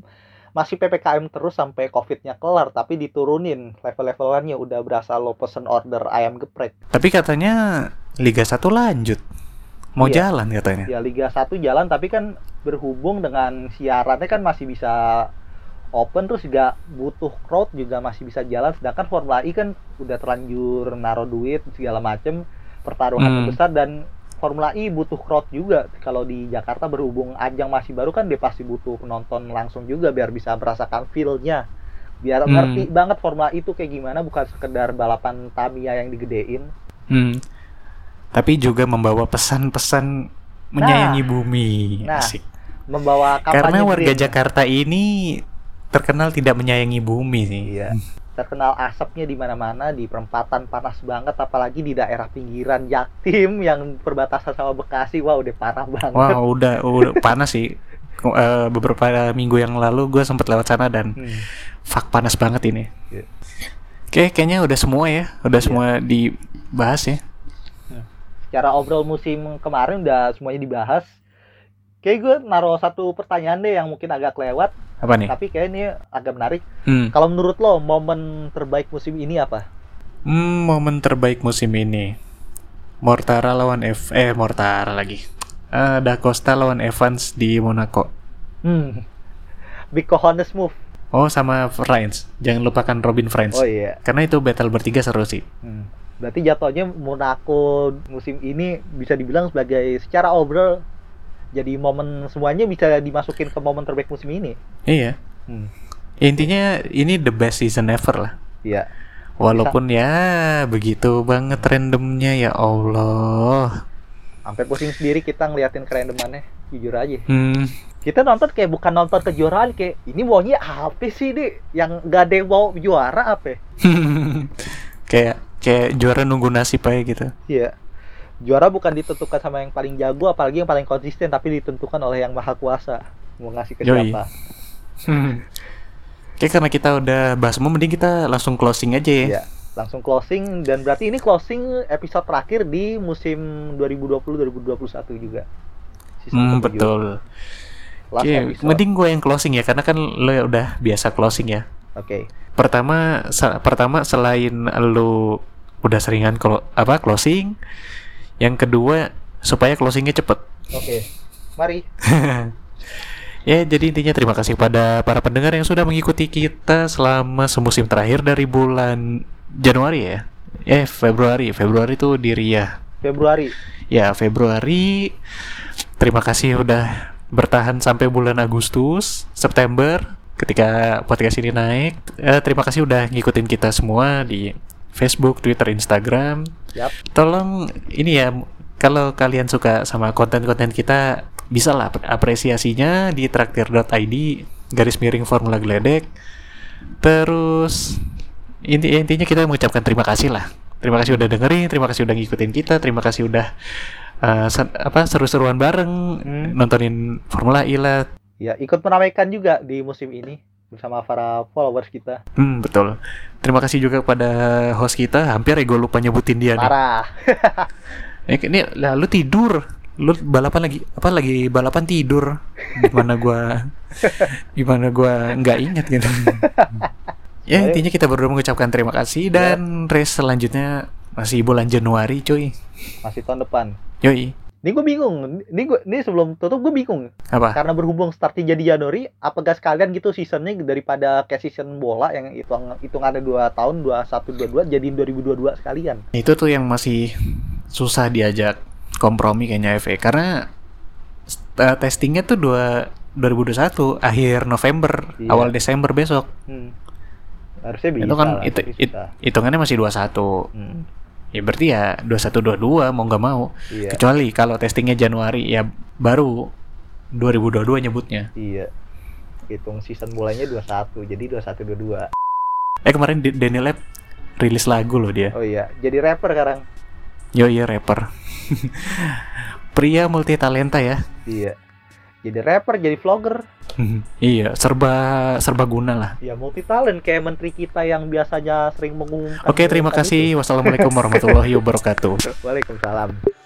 masih PPKM terus sampai COVID-nya kelar, tapi diturunin level-levelannya udah berasa lo pesen order ayam geprek. Tapi katanya Liga 1 lanjut. Mau Iya. jalan katanya. Ya Liga 1 jalan tapi kan berhubung dengan siarannya kan masih bisa open terus juga butuh crowd juga masih bisa jalan sedangkan Formula E kan udah terlanjur naruh duit segala macem pertaruhannya Hmm. besar dan Formula E butuh crowd juga kalau di Jakarta berhubung ajang masih baru kan dia pasti butuh penonton langsung juga biar bisa merasakan feel-nya biar Hmm. ngerti banget Formula E itu kayak gimana bukan sekedar balapan Tamiya yang digedein Hmm. Tapi juga membawa pesan-pesan menyayangi bumi. Nah, Asik. membawa kampanye Karena warga green. Jakarta ini terkenal tidak menyayangi bumi sih. Iya. Terkenal asapnya di mana-mana di perempatan panas banget apalagi di daerah pinggiran Jaktim yang perbatasan sama Bekasi. Wah, udah parah banget. Wah, udah udah panas sih. Eh, beberapa minggu yang lalu gue sempat lewat sana dan Hmm. fuck panas banget ini. Iya. Oke, kayaknya udah semua ya. Udah Iya. semua dibahas ya. Secara overall musim kemarin udah semuanya dibahas. Kayak gue naruh satu pertanyaan deh yang mungkin agak kelewat, Apa nih? tapi kayak ini agak menarik. Hmm. Kalau menurut lo momen terbaik musim ini apa? Hmm, momen terbaik musim ini. Mortara lawan F eh Mortara lagi. Eh Da Costa lawan Evans di Monaco. Hmm. Big cojones move. Oh, sama Friends. Jangan lupakan Robin Friends. Oh iya. Karena itu battle bertiga seru sih. Hmm. Berarti jatuhnya Monaco musim ini bisa dibilang sebagai secara overall jadi momen semuanya bisa dimasukin ke momen terbaik musim ini. Iya. Hmm. Intinya ini the best season ever lah. Iya. Walaupun ya begitu banget randomnya ya Allah. Sampai pusing sendiri kita ngeliatin kerendemannya. Jujur aja. Hmm. Kita nonton kayak bukan nonton kejuaraan kayak ini maunya apa sih nih? Yang gak ada yang mau juara apa? kayak kayak juara nunggu nasib aja gitu. Iya. Juara bukan ditentukan sama yang paling jago apalagi yang paling konsisten tapi ditentukan oleh yang maha kuasa. Mau ngasih ke Yoi. siapa? Oke karena kita udah bahas semua mending kita langsung closing aja ya. Iya, langsung closing dan berarti ini closing episode terakhir di musim 2020-2021 juga. Season Hmm, betul. Last Oke, episode. mending gue yang closing ya karena kan lo udah biasa closing ya. Oke. Pertama sa- pertama selain lo udah seringan kalau apa closing, yang kedua supaya closingnya cepet. Oke. Mari. Ya, jadi intinya terima kasih pada para pendengar yang sudah mengikuti kita selama semusim terakhir dari bulan Januari ya. Eh, Februari. Februari itu di Ria. Februari. Ya, Februari. Terima kasih udah bertahan sampai bulan Agustus, September ketika podcast ini naik. Eh, terima kasih udah ngikutin kita semua di Facebook, Twitter, Instagram. Yap. Tolong ini ya kalau kalian suka sama konten-konten kita bisa lah apresiasinya di traktir.id garis miring formula geledek. Terus inti intinya kita mengucapkan terima kasih lah. Terima kasih udah dengerin, terima kasih udah ngikutin kita, terima kasih udah uh, se- apa seru-seruan bareng Hmm. nontonin Formula E lah. Ya, ikut meramaikan juga di musim ini bersama para followers kita. Hmm, betul. Terima kasih juga pada host kita. Hampir ya gue lupa nyebutin dia nih. Parah. Eh, Ini lalu tidur. Lu balapan lagi apa lagi balapan tidur. Gimana gua gimana gua nggak ingat gitu. ya intinya kita berdua mengucapkan terima kasih dan race selanjutnya masih bulan Januari cuy. Masih tahun depan. Yoi. Ini gue bingung. Ini gue ini sebelum tutup gue bingung. Apa? Karena berhubung startnya jadi Januari, apakah sekalian gitu seasonnya daripada kayak season bola yang hitung hitungannya 2 tahun 21 22 jadiin 2022 sekalian. Itu tuh yang masih susah diajak kompromi kayaknya FA karena uh, testingnya tuh dua 2021 akhir November Iya. awal Desember besok. Hmm. Harusnya bisa. itu kan lah, itu tapi it- hitungannya masih 21. Hmm. Ya berarti ya 2122 mau nggak mau. Iya. Kecuali kalau testingnya Januari ya baru 2022 nyebutnya. Iya. Hitung season mulainya 21, jadi 21 22. Eh kemarin Daniel Lab rilis lagu loh dia. Oh iya, jadi rapper sekarang. Yo iya rapper. Pria multi talenta ya. Iya. Jadi rapper, jadi vlogger. iya, serba serba guna lah. Ya multi talent kayak menteri kita yang biasanya sering mengumumkan. Oke, terima kasih. Wassalamualaikum warahmatullahi wabarakatuh. Waalaikumsalam.